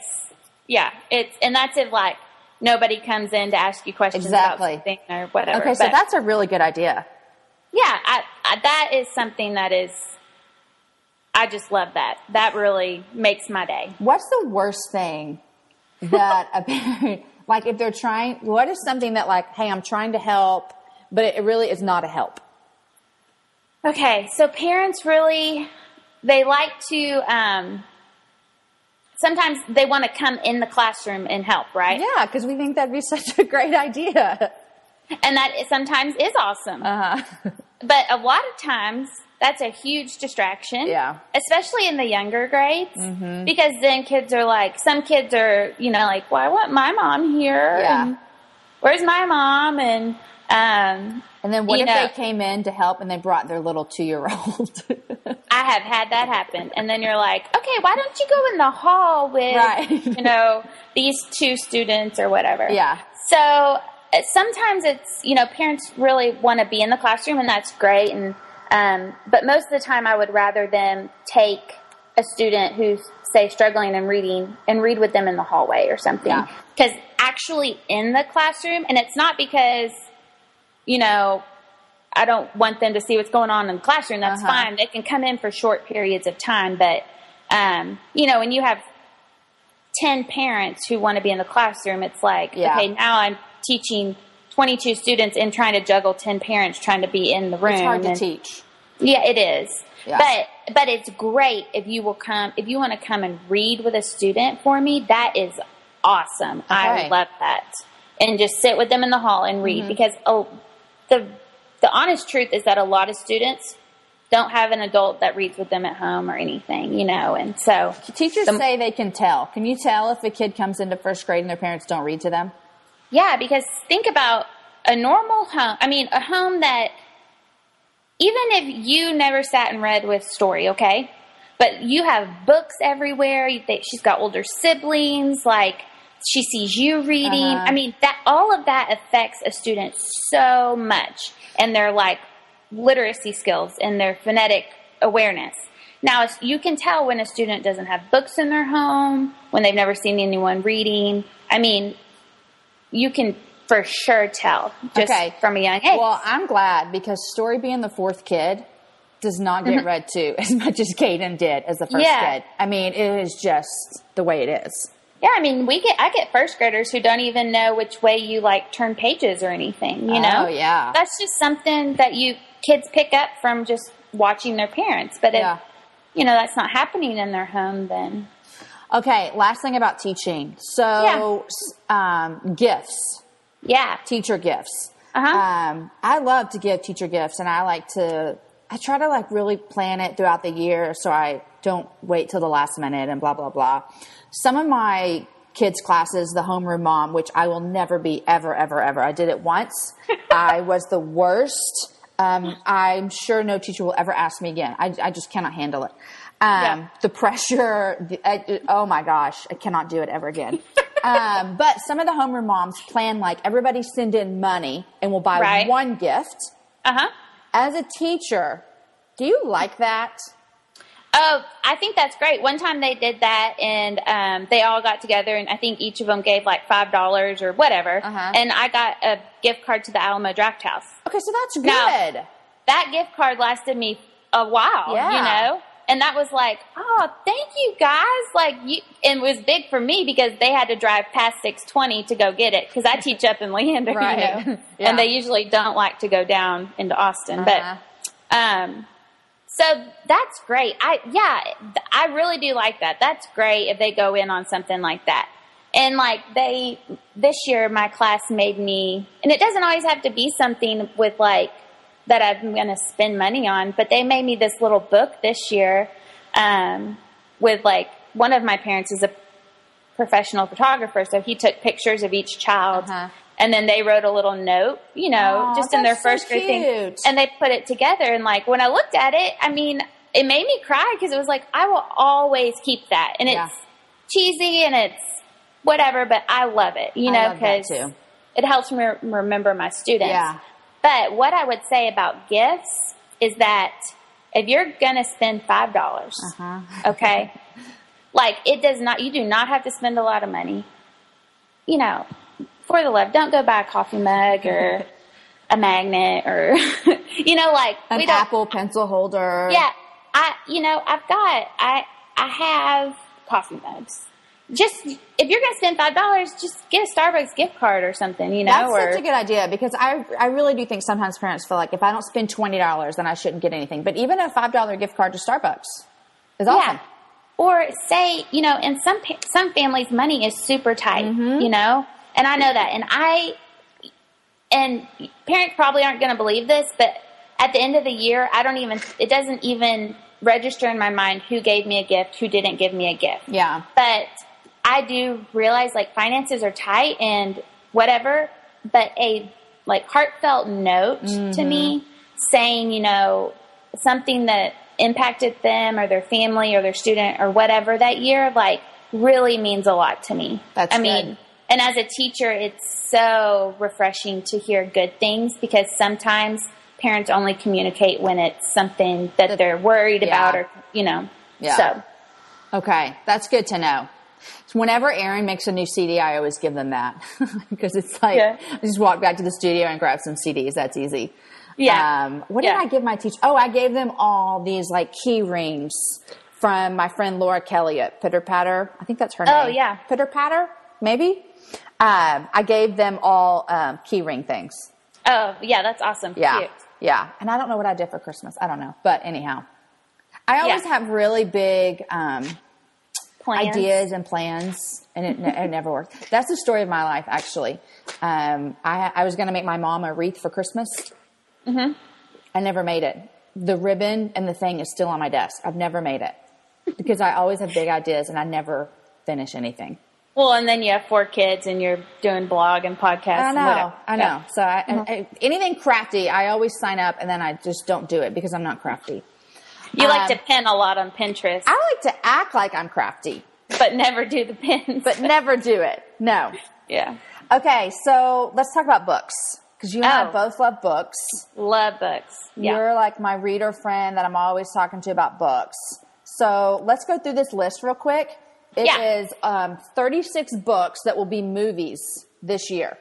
S3: yeah. It's and that's if like nobody comes in to ask you questions
S1: Exactly.
S3: about something or whatever.
S1: Okay, so
S3: But-
S1: that's a really good idea.
S3: yeah, I, I, that is something that is. I just love that. That really makes my day.
S1: What's the worst thing that a parent, like if they're trying, what is something that like, hey, I'm trying to help, but it really is not a help?
S3: Okay, so parents really they like to um sometimes they want to come in the classroom and help, right?
S1: Yeah, because we think that'd be such a great idea.
S3: And that is- sometimes is awesome.
S1: Uh-huh.
S3: But a lot of times that's a huge distraction.
S1: Yeah.
S3: Especially in the younger grades. Because then kids are like some kids are, you know, like, Well, I want my mom here
S1: Yeah.
S3: and where's my mom? And um
S1: And then what if
S3: know-
S1: they came in to help and they brought their little two year old?
S3: I have had that happen. And then you're like, okay, why don't you go in the hall with,
S1: Right.
S3: you know, these two students or whatever.
S1: Yeah.
S3: So uh, sometimes it's, you know, parents really want to be in the classroom and that's great. And, um, but most of the time I would rather them take a student who's say struggling in reading and read with them in the hallway or something.
S1: Yeah.
S3: Because actually in the classroom, and it's not because you know I don't want them to see what's going on in the classroom. That's
S1: Uh-huh.
S3: fine. They can come in for short periods of time, but um, you know, when you have ten parents who want to be in the classroom, it's like
S1: Yeah.
S3: okay, now I'm teaching. 22 students and trying to juggle 10 parents trying to be in the room.
S1: It's hard to
S3: and-
S1: teach.
S3: yeah, it is.
S1: Yeah.
S3: But but it's great if you will come if you want to come and read with a student for me. That is awesome. I love that. And just sit with them in the hall and
S1: Mm-hmm.
S3: read because oh, the the honest truth is that a lot of students don't have an adult that reads with them at home or anything, you know. And so
S1: Teachers
S3: the-
S1: say they can tell. Can you tell if a kid comes into first grade and their parents don't read to them?
S3: Yeah, because think about a normal home. I mean, a home that even if you never sat and read with story, okay, but you have books everywhere. You think she's got older siblings, like she sees you reading.
S1: Uh-huh.
S3: I mean, that all of that affects a student so much, and their like literacy skills and their phonetic awareness. Now, you can tell when a student doesn't have books in their home, when they've never seen anyone reading. I mean, you can for sure tell just
S1: Okay.
S3: from a young age.
S1: Well, I'm glad because Story being the fourth kid does not get read to as much as Caden did as the first
S3: Yeah.
S1: kid. I mean, it is just the way it is.
S3: Yeah, I mean, we get I get first graders who don't even know which way you like turn pages or anything. You know,
S1: Oh, yeah.
S3: that's just something that you kids pick up from just watching their parents. But if
S1: Yeah.
S3: you know that's not happening in their home, then
S1: Okay, last thing about teaching. So, s um, gifts,
S3: yeah,
S1: teacher gifts.
S3: Uh-huh.
S1: Um, I love to give teacher gifts, and I like to. I try to like really plan it throughout the year, so I don't wait till the last minute and blah blah blah. Some of my kids' classes, the homeroom mom, which I will never be ever ever ever. I did it once. I was the worst. Um, I'm sure no teacher will ever ask me again. I, I just cannot handle it. Um,
S3: Yeah.
S1: The pressure. The, I, oh my gosh, I cannot do it ever again. um, but some of the homeroom moms plan like everybody send in money and we'll buy
S3: Right.
S1: one gift.
S3: uh huh.
S1: As a teacher, do you like that?
S3: Oh, I think that's great. One time they did that, and um, they all got together, and I think each of them gave like five dollars or whatever.
S1: Uh-huh.
S3: And I got a gift card to the Alamo Drafthouse.
S1: Okay, so that's good.
S3: Now- That gift card lasted me a while,
S1: Yeah.
S3: you know. And that was like, oh, thank you guys. Like you, and it was big for me because they had to drive past 620 to go get it because I teach up in Leander,
S1: Right.
S3: you know,
S1: Yeah.
S3: and they usually don't like to go down into Austin.
S1: Uh-huh.
S3: But, um, so that's great. I yeah, I really do like that. That's great if they go in on something like that. And like they this year my class made me and it doesn't always have to be something with like that I'm going to spend money on, but they made me this little book this year um with like one of my parents is a professional photographer, so he took pictures of each child.
S1: Uh-huh.
S3: And then they wrote a little note, you know,
S1: Aw,
S3: just in their
S1: that's so
S3: first grade thing. And they put it together. And like when I looked at it, I mean, it made me cry because it was like, I will always keep that. And
S1: Yeah.
S3: it's cheesy and it's whatever, but I love it, you know, because it helps me remember my students.
S1: Yeah.
S3: But what I would say about gifts is that if you're going to spend $5, dollars
S1: Uh-huh.
S3: okay, like it does not, you do not have to spend a lot of money. You know, for the love, don't go buy a coffee mug or a magnet or, you know, like
S1: An
S3: we
S1: Apple pencil holder.
S3: yeah, I you know I've got I I have coffee mugs. Just if you're gonna spend five dollars, just get a Starbucks gift card or something. You know,
S1: That's
S3: or
S1: such a good idea because I I really do think sometimes parents feel like if I don't spend twenty dollars then I shouldn't get anything. But even a five dollar gift card to Starbucks is awesome.
S3: yeah. Or say you know, in some some families, money is super tight.
S1: Mm-hmm.
S3: You know, and I know that, and I and parents probably aren't going to believe this, but at the end of the year, I don't even it doesn't even register in my mind who gave me a gift, who didn't give me a gift.
S1: Yeah.
S3: but I do realize like finances are tight and whatever, but a like heartfelt note to mm-hmm. me saying, you know, something that impacted them or their family or their student or whatever that year, like really means a lot to me.
S1: That's
S3: I mean,
S1: good.
S3: And as a teacher, it's so refreshing to hear good things because sometimes parents only communicate when it's something that they're worried
S1: Yeah.
S3: about or, you know,
S1: Yeah.
S3: so.
S1: Okay, that's good to know. So whenever Aaron makes a new CD, I always give them that because it's like
S3: Yeah.
S1: I just walk back to the studio and grab some CDs. That's easy.
S3: Yeah.
S1: Um, what did I give my teacher? Oh, I gave them all these like key rings from my friend Laura Kelly at Pitter Patter. I think that's her
S3: Oh,
S1: name.
S3: Oh, yeah.
S1: Pitter Patter, maybe. Um, I gave them all um, key ring things.
S3: Oh, yeah, that's awesome.
S1: Yeah.
S3: Cute.
S1: Yeah. And I don't know what I did for Christmas. I don't know. But anyhow, I always
S3: Yeah.
S1: have really big um,
S3: Plans.
S1: ideas and plans, and it, it never worked. That's the story of my life, actually. Um, I, I was going to make my mom a wreath for Christmas.
S3: Mm-hmm.
S1: I never made it. The ribbon and the thing is still on my desk. I've never made it because I always have big ideas and I never finish anything.
S3: Well, and then you have four kids and you're doing blog and podcast.
S1: I
S3: and
S1: know. I know.
S3: Yeah. Mm-hmm.
S1: So I, and, I- anything crafty, I always sign up and then I just don't do it because I'm not crafty.
S3: You like
S1: Um,
S3: to pin a lot on Pinterest,
S1: I like to act like I'm crafty,
S3: but never do the pins.
S1: but never do it. No.
S3: yeah,
S1: Okay, so let's talk about books because you and I
S3: Oh.
S1: both love books.
S3: love books. Yeah.
S1: You're like my reader friend that I'm always talking to about books. So let's go through this list real quick. It is
S3: Yeah.
S1: um, 36 books that will be movies this year.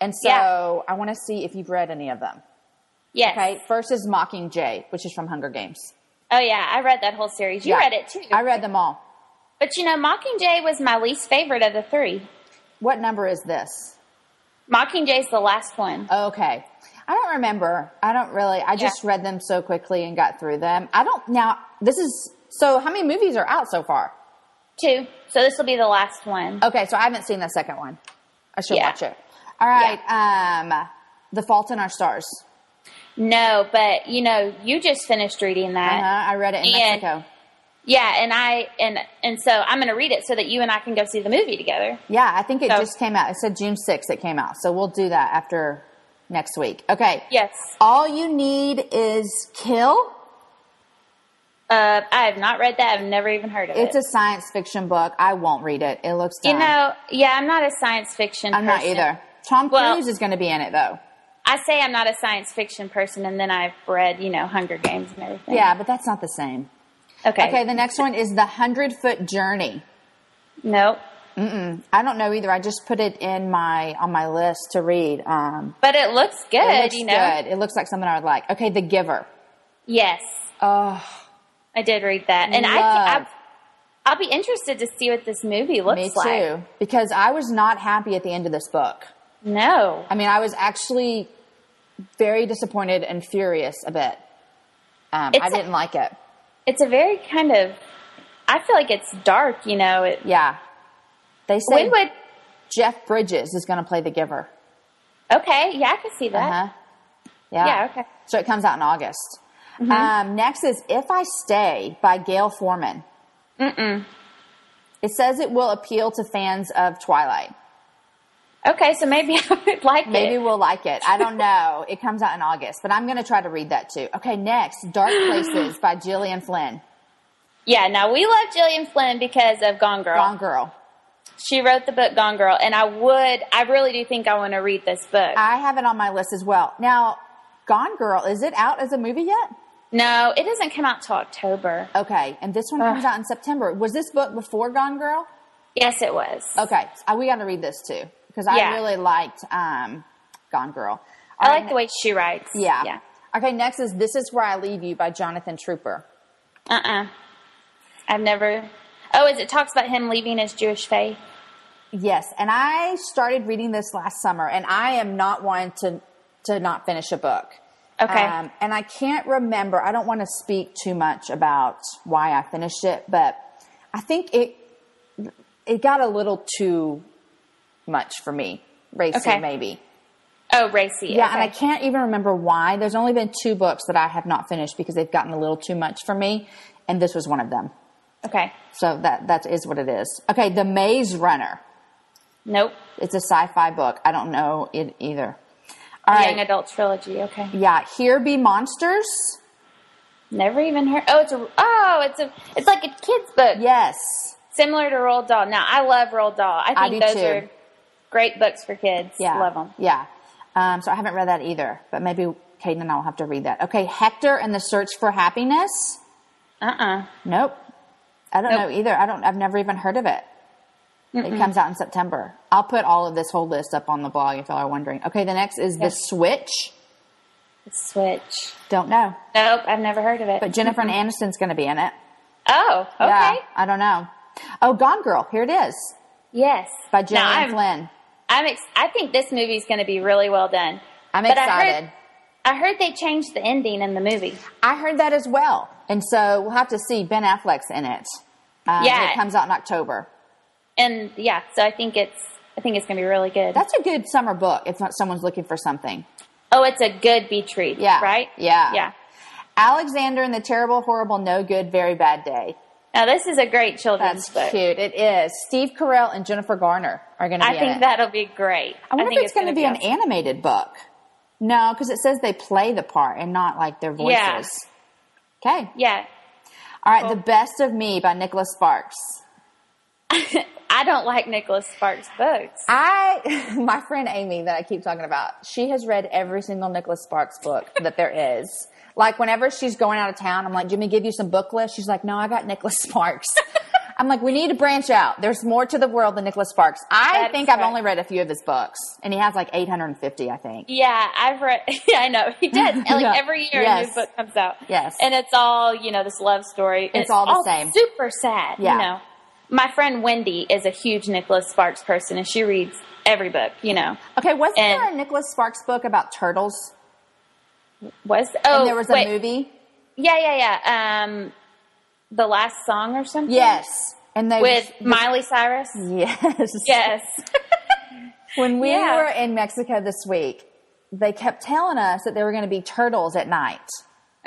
S1: And so
S3: Yeah.
S1: I want to see if you've read any of them.
S3: yes.
S1: Okay, first is Mockingjay, which is from Hunger Games.
S3: Oh yeah, I read that whole series. You
S1: Yeah.
S3: read it too.
S1: I read them all.
S3: But you know, Mockingjay was my least favorite of the three.
S1: What number is this?
S3: Mockingjay's the last one.
S1: Okay. I don't remember. I don't really. I just read them so quickly and got through them. I don't. Now, this is. So, how many movies are out so far?
S3: Two. So this will be the last one.
S1: Okay, so I haven't seen the second one. I should
S3: Yeah.
S1: watch it. All right. Um, The Fault in Our Stars.
S3: No, but you know, you just finished reading
S1: Uh-huh.
S3: that.
S1: I read it in
S3: And-
S1: Mexico.
S3: Yeah, and I and and so I'm going to read it so that you and I can go see the movie together.
S1: Yeah, I think it
S3: So-
S1: just came out. It said June 6th it came out. So we'll do that after next week. Okay.
S3: Yes.
S1: All you need is kill.
S3: Uh, I have not read that. I've never even heard of
S1: It's
S3: it.
S1: It's a science fiction book. I won't read it. It looks
S3: you know, yeah, I'm not a science fiction. Person.
S1: I'm not either. Tom
S3: Well-
S1: Cruise is going to be in it though.
S3: I say I'm not a science fiction person, and then I've read, you know, Hunger Games and everything.
S1: Yeah, but that's not the same.
S3: Okay.
S1: Okay, the next one is The Hundred Foot Journey.
S3: Nope. Mm.
S1: I don't know either. I just put it in my on my list to read. Um,
S3: But it looks good.
S1: it looks
S3: you know.
S1: good. It looks like something I would like. Okay, The Giver.
S3: Yes,
S1: Oh,
S3: I did read that, and I. I I'll be interested to see what this movie looks
S1: me
S3: like.
S1: too. Because I was not happy at the end of this book.
S3: No.
S1: I mean, I was actually very disappointed and furious a bit. Um, I didn't like it.
S3: It's a very kind of. I feel like it's dark. You know. It,
S1: Yeah. They say
S3: when would?
S1: Jeff Bridges is going to play the Giver.
S3: Okay. Yeah, I can see that.
S1: Uh-huh. Yeah.
S3: Yeah, okay.
S1: So it comes out in August. Um, next is If I Stay by Gayle Forman.
S3: Mm-mm.
S1: It says it will appeal to fans of Twilight.
S3: Okay, so maybe I would like
S1: Maybe
S3: it.
S1: we'll like it. I don't know. It comes out in August, but I'm going to try to read that too. Okay, next, Dark Places by Gillian Flynn.
S3: Yeah. Now we love Gillian Flynn because of Gone Girl.
S1: Gone Girl.
S3: She wrote the book Gone Girl, and I would. I really do think I want to read this book.
S1: I have it on my list as well. Now, Gone Girl, is it out as a movie yet?
S3: No, it doesn't come out till October.
S1: Okay, and this one comes out in September. Was this book before Gone Girl?
S3: Yes, it was.
S1: Okay, uh, we got to read this too because I really liked um, Gone Girl.
S3: I
S1: All
S3: like
S1: right,
S3: the way she writes.
S1: Yeah.
S3: Yeah.
S1: Okay, next is This Is Where I Leave You by Jonathan Tropper.
S3: Uh uh I've never. Oh, is it talks about him leaving his Jewish faith?
S1: Yes, and I started reading this last summer, and I am not one to to not finish a book.
S3: Okay.
S1: Um, and I can't remember. I don't want to speak too much about why I finished it, but I think it it got a little too much for me. Racy,
S3: Okay.
S1: maybe.
S3: Oh, Racy.
S1: Yeah,
S3: okay.
S1: and I can't even remember why. There's only been two books that I have not finished because they've gotten a little too much for me, and this was one of them.
S3: Okay.
S1: So that that is what it is. Okay, The Maze Runner.
S3: Nope.
S1: It's a sci-fi book. I don't know it either. All right.
S3: Young adult trilogy. Okay.
S1: Yeah, Here Be Monsters.
S3: Never even heard. Oh, it's a. Oh, it's a. It's like a kid's book.
S1: Yes.
S3: Similar to Roald Dahl. Now, I love Roald Dahl. I
S1: I
S3: think
S1: do
S3: those
S1: too.
S3: are great books for kids.
S1: Yeah.
S3: Love them.
S1: Yeah. Um, so I haven't read that either, but maybe Caden and I will have to read that. Okay, Hector and the Search for Happiness.
S3: Uh uh
S1: Nope. I don't
S3: Nope.
S1: know either. I don't. I've never even heard of it. It comes out in September. I'll put all of this whole list up on the blog if y'all are wondering. Okay, the next is the. Switch.
S3: Switch.
S1: Don't know,
S3: Nope, I've never heard of it.
S1: but Jennifer Aniston's going to be in it.
S3: oh, okay.
S1: Yeah, I don't know. Oh, Gone Girl. Here it is
S3: Yes.
S1: by Gillian
S3: I'm,
S1: Flynn.
S3: I'm ex- I think this movie's going to be really well done.
S1: I'm
S3: But I
S1: excited.
S3: heard, I heard they changed the ending in the movie.
S1: I heard that as well, and so we'll have to see. Ben Affleck's in it. Um,
S3: Yeah.
S1: it comes out in October.
S3: And yeah, so I think it's I think it's to be really good.
S1: That's a good summer book if not someone's looking for something.
S3: oh, it's a good beach read.
S1: Yeah.
S3: Right?
S1: Yeah.
S3: Yeah.
S1: Alexander and the Terrible, Horrible, No Good, Very Bad Day.
S3: Now this is a great children's
S1: That's
S3: book.
S1: cute. It is. Steve Carell and Jennifer Garner are going to be
S3: I
S1: in
S3: think
S1: it.
S3: that'll be great.
S1: I wonder
S3: think
S1: if it's going to be, an
S3: awesome.
S1: animated book. No, because it says they play the part and not like their voices.
S3: Yeah.
S1: Okay.
S3: Yeah.
S1: All right. The Best of Me by Nicholas Sparks.
S3: I don't like Nicholas Sparks books.
S1: I, my friend Amy that I keep talking about, she has read every single Nicholas Sparks book that there is. Like whenever she's going out of town, I'm like, Jimmy, give you some book list. She's like, no, I got Nicholas Sparks. I'm like, we need to branch out. There's more to the world than Nicholas Sparks. I
S3: That's
S1: think I've
S3: right.
S1: only read a few of his books, and he has like 850, I think.
S3: Yeah, I've read. Yeah, I know he does. And, Like
S1: Yeah.
S3: every year, a new book comes out.
S1: Yes.
S3: and it's all you know, this love story. and
S1: It's all the same.
S3: Super sad.
S1: Yeah.
S3: You know, my friend Wendy is a huge Nicholas Sparks person, and she reads every book. You know,
S1: Okay, wasn't
S3: And-
S1: there a Nicholas Sparks book about turtles?
S3: was oh
S1: and there was a
S3: wait.
S1: movie?
S3: Yeah, yeah, yeah. Um, the last song or something.
S1: Yes. And they
S3: with
S1: was-
S3: Miley Cyrus.
S1: Yes.
S3: Yes.
S1: When we
S3: Yeah.
S1: were in Mexico this week, they kept telling us that there were going to be turtles at night.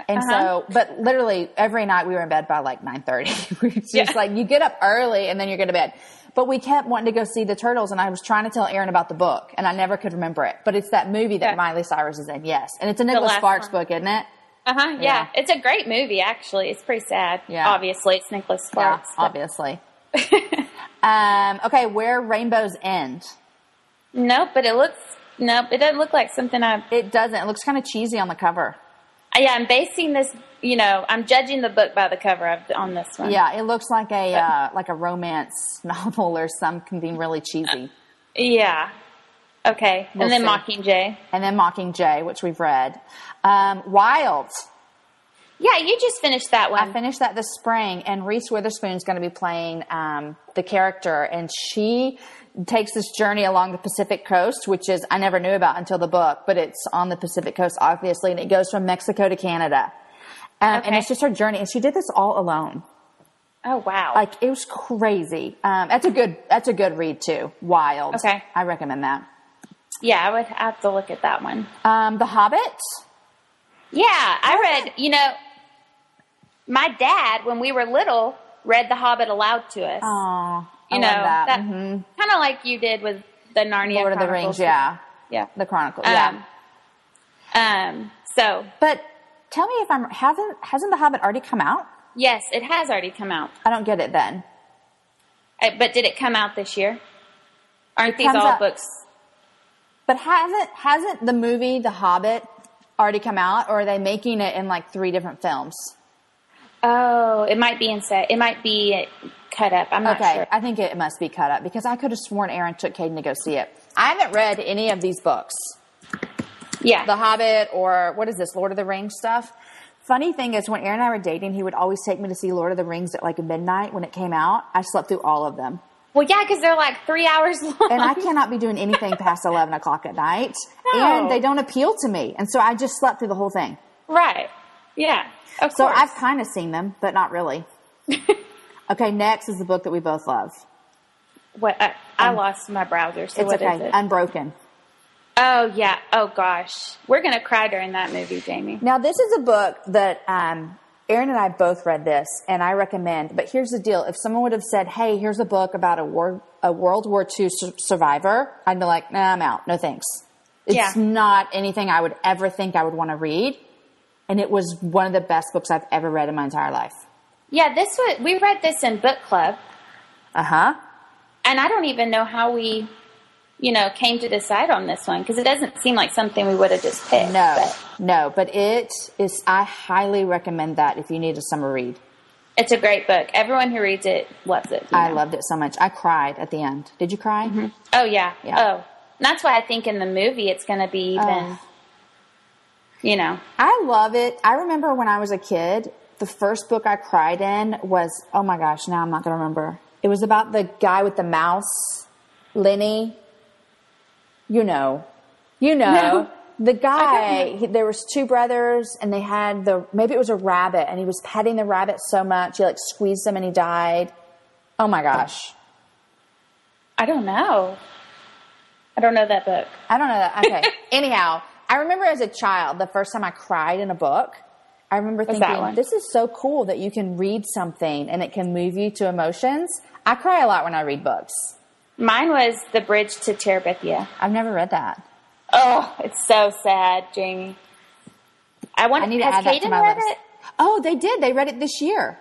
S1: And
S3: Uh-huh.
S1: so, but literally every night we were in bed by like 9.30. we just
S3: Yeah.
S1: like, you get up early and then you're going to bed. But we kept wanting to go see the turtles and I was trying to tell Aaron about the book and I never could remember it. But it's that movie that
S3: Yeah.
S1: Miley Cyrus is in, yes. And it's a Nicholas Sparks
S3: one.
S1: book, isn't it?
S3: Uh huh. Yeah.
S1: Yeah.
S3: it's a great movie. Actually, it's pretty sad.
S1: Yeah.
S3: obviously, it's Nicholas Sparks. but-
S1: obviously. um, okay, where rainbows end.
S3: Nope, but it looks nope. It doesn't look like something I.
S1: It doesn't. It looks kind of cheesy on the cover.
S3: Yeah, I'm basing this. You know, I'm judging the book by the cover of, on this one.
S1: Yeah, it looks like a uh, like a romance novel or something really cheesy.
S3: Yeah. Okay,
S1: We'll
S3: and then
S1: see.
S3: Mockingjay.
S1: And then Mockingjay, which we've read. Um, Wild.
S3: Yeah, you just finished that one.
S1: I finished that this spring, and Reese Witherspoon's going to be playing um, the character, and she takes this journey along the Pacific coast, which is I never knew about until the book, but it's on the Pacific coast, obviously, and it goes from Mexico to Canada. Um, And it's just her journey, and she did this all alone.
S3: oh wow.
S1: Like it was crazy. Um, that's a good. That's a good read too. Wild.
S3: Okay.
S1: I recommend that.
S3: yeah, I would have to look at that one.
S1: Um, the Hobbit.
S3: Yeah, I read. You know, my dad when we were little read The Hobbit aloud to us.
S1: Oh,
S3: you
S1: I
S3: know
S1: love that.
S3: that
S1: Mhm.
S3: kind of like you did with the Narnia
S1: Lord of the Rings. Yeah,
S3: yeah.
S1: the Chronicle. Yeah.
S3: Um, um. So
S1: But tell me if I'm hasn't hasn't the Hobbit already come out?
S3: yes, it has already come out.
S1: I don't get it then.
S3: Uh, But did it come out this year? Aren't
S1: It
S3: these all
S1: out-
S3: books?
S1: But hasn't hasn't the movie The Hobbit already come out, or are they making it in like three different films?
S3: Oh, it might be in set. It might be cut up. I'm not
S1: okay,
S3: sure.
S1: I think it must be cut up because I could have sworn Aaron took Caden to go see it. I haven't read any of these books.
S3: Yeah.
S1: The Hobbit or what is this, Lord of the Rings stuff. Funny thing is, when Aaron and I were dating, he would always take me to see Lord of the Rings at like midnight when it came out. I slept through all of them.
S3: well, yeah, because they're like three hours long.
S1: And I cannot be doing anything past 11 o'clock at night.
S3: No.
S1: And they don't appeal to me. And so I just slept through the whole thing.
S3: right. Yeah. Of
S1: So
S3: course.
S1: I've kind of seen them, but not really. okay, next is the book that we both love.
S3: what? I, I lost my browser. So
S1: It's
S3: what is
S1: okay.
S3: it?
S1: Unbroken.
S3: oh yeah. Oh gosh, we're gonna cry during that movie, Jamie.
S1: Now, this is a book that um, Aaron and I both read this, and I recommend. But here's the deal: if someone would have said, "Hey, here's a book about a war, a World War II su- survivor," I'd be like, "Nah, I'm out. No thanks." It's
S3: Yeah.
S1: not anything I would ever think I would want to read, and it was one of the best books I've ever read in my entire life.
S3: Yeah, this was we read this in book club,
S1: Uh huh.
S3: and I don't even know how we, you know, came to decide on this one because it doesn't seem like something we would have just picked.
S1: No,
S3: but-
S1: no, but it is. I highly recommend that if you need a summer read.
S3: It's a great book. Everyone who reads it loves it. you
S1: I
S3: know.
S1: loved it so much. I cried at the end. Did you cry?
S3: Oh yeah.
S1: Yeah.
S3: Oh, and that's why I think in the movie it's going to be even.
S1: Oh.
S3: You know.
S1: I love it. I remember when I was a kid, the first book I cried in was, oh my gosh, now I'm not going to remember. It was about the guy with the mouse, Lenny. You know. You know.
S3: No.
S1: The guy, he, there was two brothers and they had the, maybe it was a rabbit and he was petting the rabbit so much, he like squeezed him and he died. Oh my gosh.
S3: I don't know. I don't know that book.
S1: I don't know that. Okay. Anyhow, I remember as a child, the first time I cried in a book, I remember
S3: that
S1: thinking, this is so cool that you can read something and it can move you to emotions. I cry a lot when I read books.
S3: Mine was The Bridge to Terabithia.
S1: I've never read that.
S3: Oh, it's so sad, Jamie. I want.
S1: I need to
S3: has
S1: add that to
S3: Caden
S1: my
S3: read
S1: list.
S3: it?
S1: Oh, they did. They read it this year.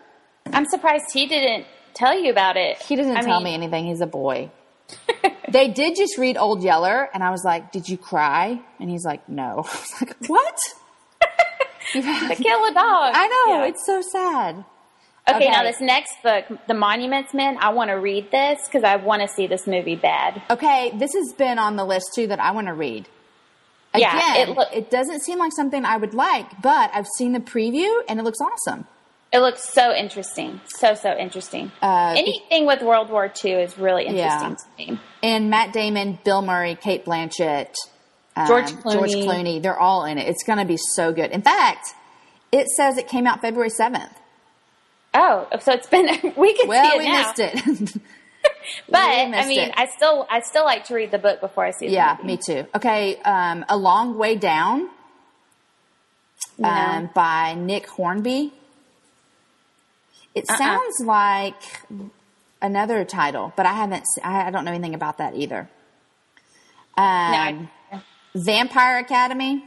S3: I'm surprised he didn't tell you about it.
S1: He doesn't
S3: I
S1: tell
S3: mean,
S1: me anything. He's a boy. they did just read Old Yeller, and I was like, "Did you cry?" And he's like, "No." I was like, "What?"
S3: To kill a dog.
S1: I know
S3: Yeah.
S1: it's so sad.
S3: Okay, now this next book, The Monuments Men, I want to read this because I want to see this movie bad.
S1: Okay, this has been on the list too that I want to read.
S3: Yeah, it look-
S1: it doesn't seem like something I would like, but I've seen the preview and it looks awesome.
S3: It looks so interesting. So, so interesting.
S1: Uh,
S3: Anything with World War II is really
S1: Yeah.
S3: interesting to me.
S1: And Matt Damon, Bill Murray, Cate Blanchett, um,
S3: George
S1: George
S3: Clooney.
S1: Clooney, they're all in it. It's going to be so good. In fact, it says it came out February 7th.
S3: Oh, so it's been, we can
S1: Well,
S3: see it
S1: we
S3: now.
S1: missed it.
S3: But,
S1: We
S3: I mean,
S1: it.
S3: I still, I still like to read the book before I see the
S1: yeah,
S3: movie.
S1: me too. Okay, um, A Long Way Down
S3: No.
S1: um, by Nick Hornby. It
S3: Uh-uh.
S1: sounds like another title, but I haven't. I, I don't know anything about that either. Um,
S3: I-
S1: Vampire Academy.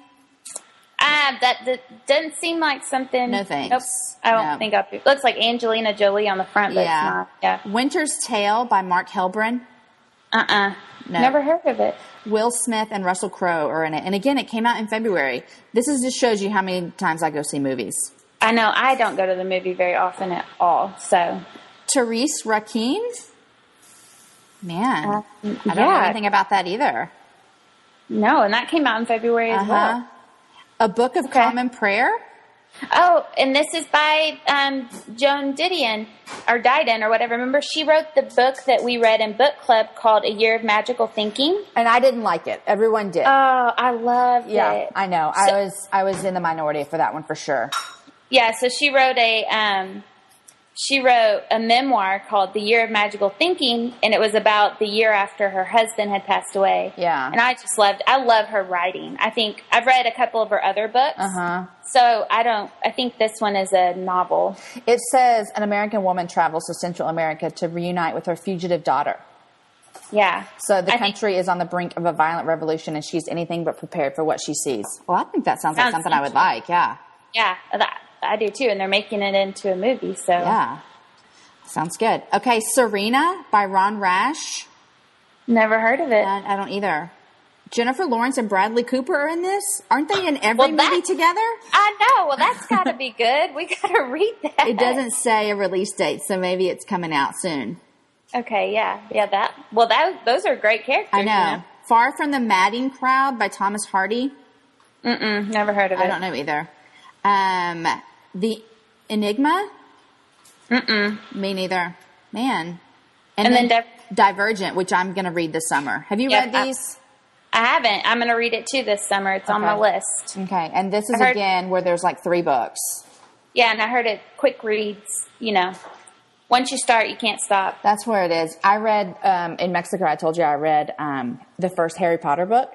S3: Ah, that, that doesn't seem like something.
S1: No thanks.
S3: Nope. I don't
S1: No.
S3: think I'll be. Looks like Angelina Jolie on the front, but
S1: yeah.
S3: it's not. Yeah.
S1: Winter's Tale by Mark Helprin.
S3: Uh uh
S1: No.
S3: Never heard of it.
S1: Will Smith and Russell Crowe are in it. And again, it came out in February. This is just shows you how many times I go see movies.
S3: I know I don't go to the movie very often at all. So
S1: Therese Raquin. Man,
S3: Um,
S1: I don't know anything about that either.
S3: No, and that came out in February as
S1: Uh-huh.
S3: well.
S1: A Book of
S3: Okay.
S1: Common Prayer.
S3: Oh, and this is by um, Joan Didion or Didion or whatever. Remember, she wrote the book that we read in book club called A Year of Magical Thinking.
S1: And I didn't like it. Everyone did.
S3: Oh, I loved
S1: yeah,
S3: it.
S1: Yeah, I know.
S3: So-
S1: I was I was in the minority for that one for sure.
S3: Yeah, so she wrote a um, she wrote a memoir called The Year of Magical Thinking, and it was about the year after her husband had passed away.
S1: Yeah.
S3: and I just loved. I love her writing. I think I've read a couple of her other books.
S1: Uh huh.
S3: So I don't. I think this one is a novel.
S1: It says an American woman travels to Central America to reunite with her fugitive daughter.
S3: Yeah.
S1: So the
S3: I think-
S1: country is on the brink of a violent revolution, and she's anything but prepared for what she sees. Well, I think that sounds, like something I would like. Yeah,
S3: Yeah, that, I do too, and they're making it into a movie. So
S1: yeah, sounds good. Okay, Serena by Ron Rash.
S3: never heard of it.
S1: I, I don't either. Jennifer Lawrence and Bradley Cooper are in this. Aren't they in every
S3: Well, that-
S1: movie together?
S3: I know. Well, that's got to be good. We got to read that.
S1: It doesn't say a release date, so maybe it's coming out soon.
S3: Okay. Yeah. Yeah. That. Well, that those are great characters.
S1: I
S3: you
S1: know. Far from the Madding Crowd by Thomas Hardy.
S3: Mm-mm, never heard of it.
S1: I don't know either. Um, the Enigma.
S3: Mm-mm.
S1: Me neither. Man.
S3: And then Div-
S1: Divergent, which I'm going to read this summer. Have you
S3: Yep,
S1: read these?
S3: I haven't. I'm going to read it too this summer. It's on my list.
S1: okay. And this is
S3: heard-
S1: again where there's like three books.
S3: Yeah, and I heard it quick reads. You know, once you start, you can't stop.
S1: That's where it is. I read um, in Mexico. I told you I read um, the first Harry Potter book,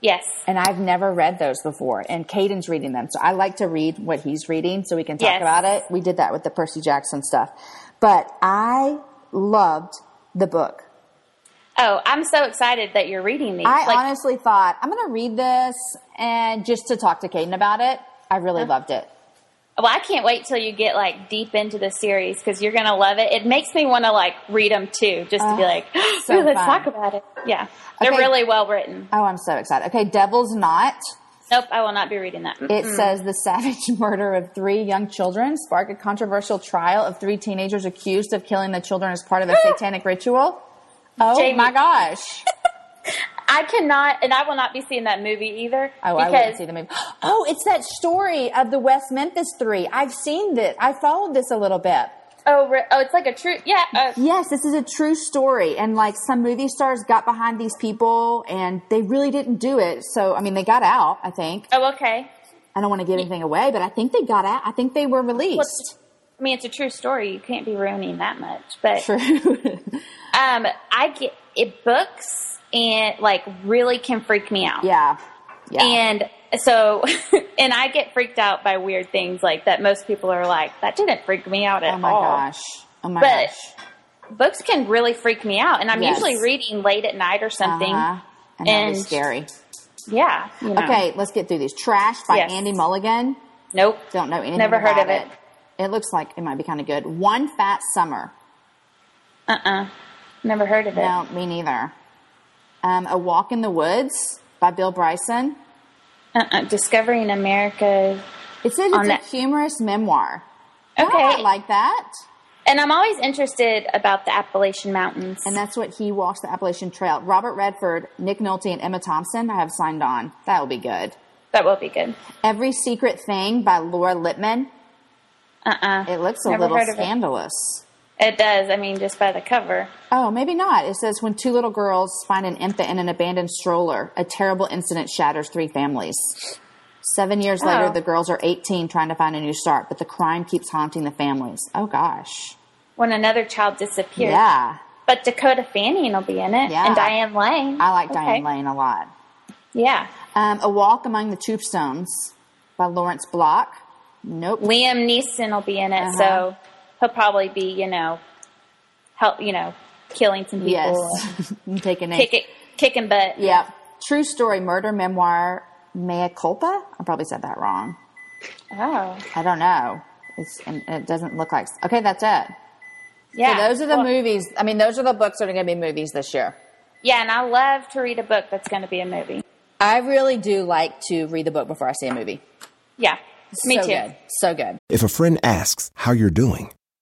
S3: Yes.
S1: and I've never read those before. And Caden's reading them, so I like to read what he's reading, so we can talk
S3: Yes.
S1: about it. We did that with the Percy Jackson stuff, but I loved the book.
S3: Oh, I'm so excited that you're reading these.
S1: I
S3: like,
S1: honestly thought I'm going to read this and just to talk to Caden about it. I really
S3: Uh-huh.
S1: loved it.
S3: Well, I can't wait till you get like deep into the series because you're going to love it. It makes me want to like read them too, just to be
S1: Oh,
S3: like,
S1: so
S3: "Ooh, let's
S1: fun.
S3: talk about it. Yeah, they're
S1: Okay.
S3: really well written.
S1: Oh, I'm so excited. Okay, Devil's Knot
S3: Nope, I will not be reading that.
S1: It
S3: Mm-mm.
S1: says the savage murder of three young children sparked a controversial trial of three teenagers accused of killing the children as part of a satanic ritual. Oh
S3: Jamie.
S1: my gosh.
S3: I cannot, and I will not be seeing that movie either.
S1: Oh, I wouldn't see the movie. Oh, it's that story of the West Memphis Three. I've seen this. I followed this a little bit.
S3: Oh, re- oh, it's like a true. Yeah. Uh,
S1: Yes, this is a true story. And like some movie stars got behind these people and they really didn't do it. So, I mean, they got out, I think.
S3: oh, okay.
S1: I don't want to give anything away, but I think they got out. I think they were released.
S3: I mean, it's a true story. You can't be ruining that much. But
S1: True.
S3: um, I get it books and like really can freak me out.
S1: yeah. Yeah.
S3: And so, and I get freaked out by weird things like that. Most people are like, that didn't freak me out at all.
S1: oh my
S3: all.
S1: gosh. Oh my
S3: But
S1: gosh.
S3: Books can really freak me out, and I'm
S1: Yes.
S3: usually reading late at night or something.
S1: Uh-huh. And
S3: And-
S1: scary.
S3: Yeah. you know.
S1: Okay, let's get through these. Trash by
S3: Yes.
S1: Andy Mulligan.
S3: Nope.
S1: Don't know anything
S3: Never heard of it.
S1: It looks like it might be kind of good. One Fat Summer.
S3: Uh uh Never heard of it.
S1: No, me neither. Um, a Walk in the Woods by Bill Bryson.
S3: Uh uh Discovering America.
S1: It says it's
S3: that-
S1: a humorous memoir.
S3: Okay.
S1: I like that.
S3: And I'm always interested about the Appalachian Mountains.
S1: And that's what he walks the Appalachian Trail. Robert Redford, Nick Nolte, and Emma Thompson I have signed on. That will be good.
S3: that will be good.
S1: Every Secret Thing by Laura Lippman.
S3: Uh uh
S1: It looks a
S3: Never
S1: little scandalous.
S3: It does. I mean, just by the cover.
S1: Oh, maybe not. It says when two little girls find an infant in an abandoned stroller, a terrible incident shatters three families. Seven years later,
S3: Oh.
S1: the girls are 18 trying to find a new start, but the crime keeps haunting the families. Oh, gosh.
S3: When another child disappears.
S1: Yeah.
S3: But Dakota Fanning will be in it.
S1: Yeah.
S3: And Diane Lane.
S1: I like
S3: Okay.
S1: Diane Lane a lot.
S3: Yeah.
S1: Um, a Walk Among the Tombstones by Lawrence Block. Nope.
S3: Liam Neeson will be in it,
S1: Uh-huh.
S3: so he'll probably be, you know, help, you know, killing some people,
S1: Yes. Take a name.
S3: kick it, kicking butt.
S1: Yeah. True story murder memoir Mea Culpa. I probably said that wrong.
S3: Oh,
S1: I don't know. It's and it doesn't look like. Okay, that's it.
S3: yeah.
S1: So those are the
S3: Well,
S1: movies. I mean, those are the books that are going to be movies this year.
S3: Yeah, and I love to read a book that's going to be a movie.
S1: I really do like to read the book before I see a movie.
S3: Yeah, me
S1: so
S3: too.
S1: Good. So good.
S4: If a friend asks how you're doing,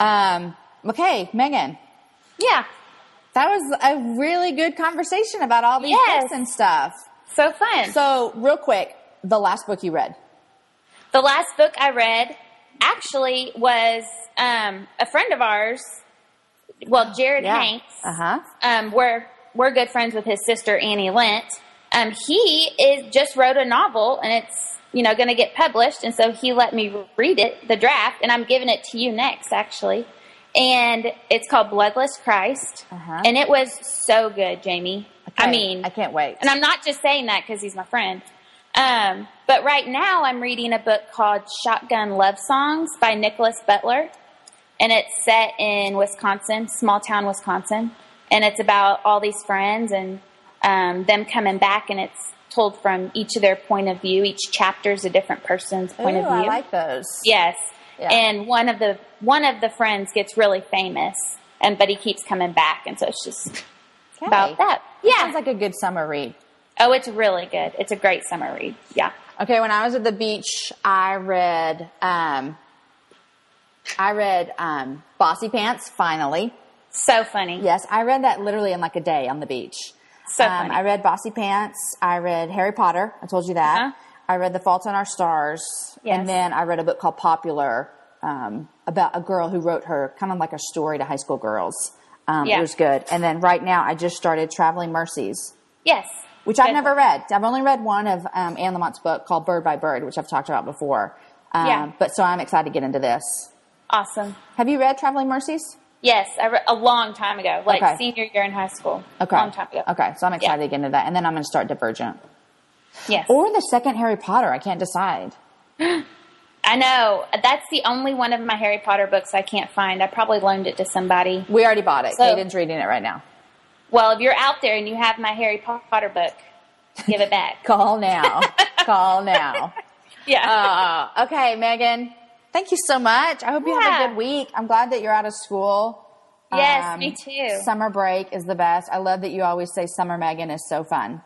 S1: Um, okay, Meghan.
S3: Yeah,
S1: That was a really good conversation about all these
S3: Yes.
S1: books and stuff.
S3: so fun.
S1: So, real quick, the last book you read.
S3: the last book I read actually was um, a friend of ours. Well, Jared Hanks.
S1: Uh huh.
S3: um, we're we're good friends with his sister Annie Lent. Um, he is just wrote a novel and it's you know going to get published, and so he let me read it, the draft, and I'm giving it to you next, actually. And it's called Bloodless Christ,
S1: Uh-huh.
S3: and it was so good, Jamie. I mean,
S1: I can't wait.
S3: and I'm not just saying that because he's my friend. Um, but right now, I'm reading a book called Shotgun Love Songs by Nickolas Butler, and it's set in Wisconsin, small town Wisconsin, and it's about all these friends and um, them coming back, and it's told from each of their point of view. Each chapter is a different person's point
S1: Ooh,
S3: of view.
S1: I like those.
S3: Yes.
S1: Yeah.
S3: And one of the one of the friends gets really famous, and but he keeps coming back, and so it's just
S1: Okay.
S3: about that. Yeah.
S1: Sounds like a good summer read.
S3: Oh, it's really good. It's a great summer read. Yeah.
S1: Okay, when I was at the beach, I read um, I read um, Bossypants. Finally,
S3: So funny.
S1: yes, I read that literally in like a day on the beach.
S3: So
S1: um. I read Bossypants. I read Harry Potter. I told you that.
S3: Uh-huh.
S1: I read The Fault in Our Stars.
S3: Yes.
S1: And then I read a book called Popular um, about a girl who wrote her kind of like a story to high school girls. Um,
S3: Yeah.
S1: It was good. And then right now I just started Traveling Mercies,
S3: yes.
S1: which I've never read. I've only read one of um, Anne Lamott's book called Bird by Bird, which I've talked about before. Um,
S3: Yeah.
S1: But so I'm excited to get into this.
S3: Awesome.
S1: Have you read Traveling Mercies?
S3: Yes, I re- a long time ago, like
S1: Okay.
S3: senior year in high school.
S1: Okay.
S3: long time ago.
S1: Okay. So I'm excited
S3: Yeah.
S1: to get into that. And then I'm going to start Divergent.
S3: Yes,
S1: Or the second Harry Potter. I can't decide.
S3: I know. That's the only one of my Harry Potter books I can't find. I probably loaned it to somebody.
S1: We already bought it.
S3: So-
S1: Caden's reading it right now.
S3: Well, if you're out there and you have my Harry Potter book, give it back.
S1: Call now. Call now.
S3: yeah.
S1: Uh, okay, Meghan. Thank you so much. I hope you have a good week. I'm glad that you're out of school.
S3: yes,
S1: Um,
S3: me too.
S1: Summer break is the best. I love that you always say Summer Meghan is so fun.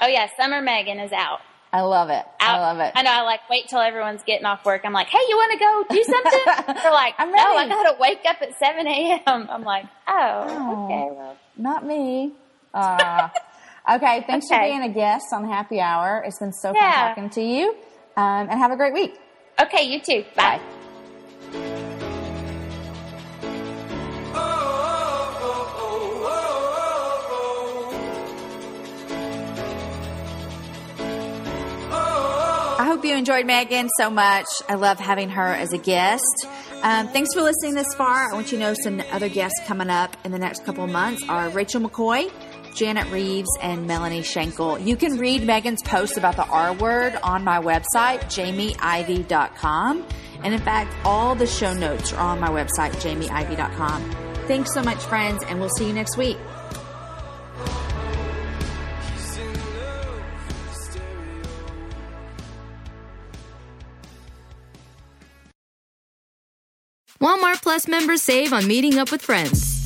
S3: oh yeah, Summer Meghan is out.
S1: I love it. I love it.
S3: I know. I like wait till everyone's getting off work. I'm like, hey, you want to go do something? They're like,
S1: I'm
S3: no, I gotta wake up at 7 a.m. I'm like, oh, okay. Well,
S1: Not me. Uh, okay, thanks for being a guest on Happy Hour. It's been so fun talking to you. Um, and have a great week.
S3: Okay, you too. Bye.
S1: I hope you enjoyed Meghan so much. I love having her as a guest. Um, thanks for listening this far. I want you to know some other guests coming up in the next couple of months are Rachel McCoy, Janet Reeves, and Melanie Schenkel. You can read Meghan's post about the R word on my website, jamieivey.com. And in fact, all the show notes are on my website, jamieivey.com. Thanks so much, friends, and we'll see you next week.
S7: Walmart Plus members save on meeting up with friends.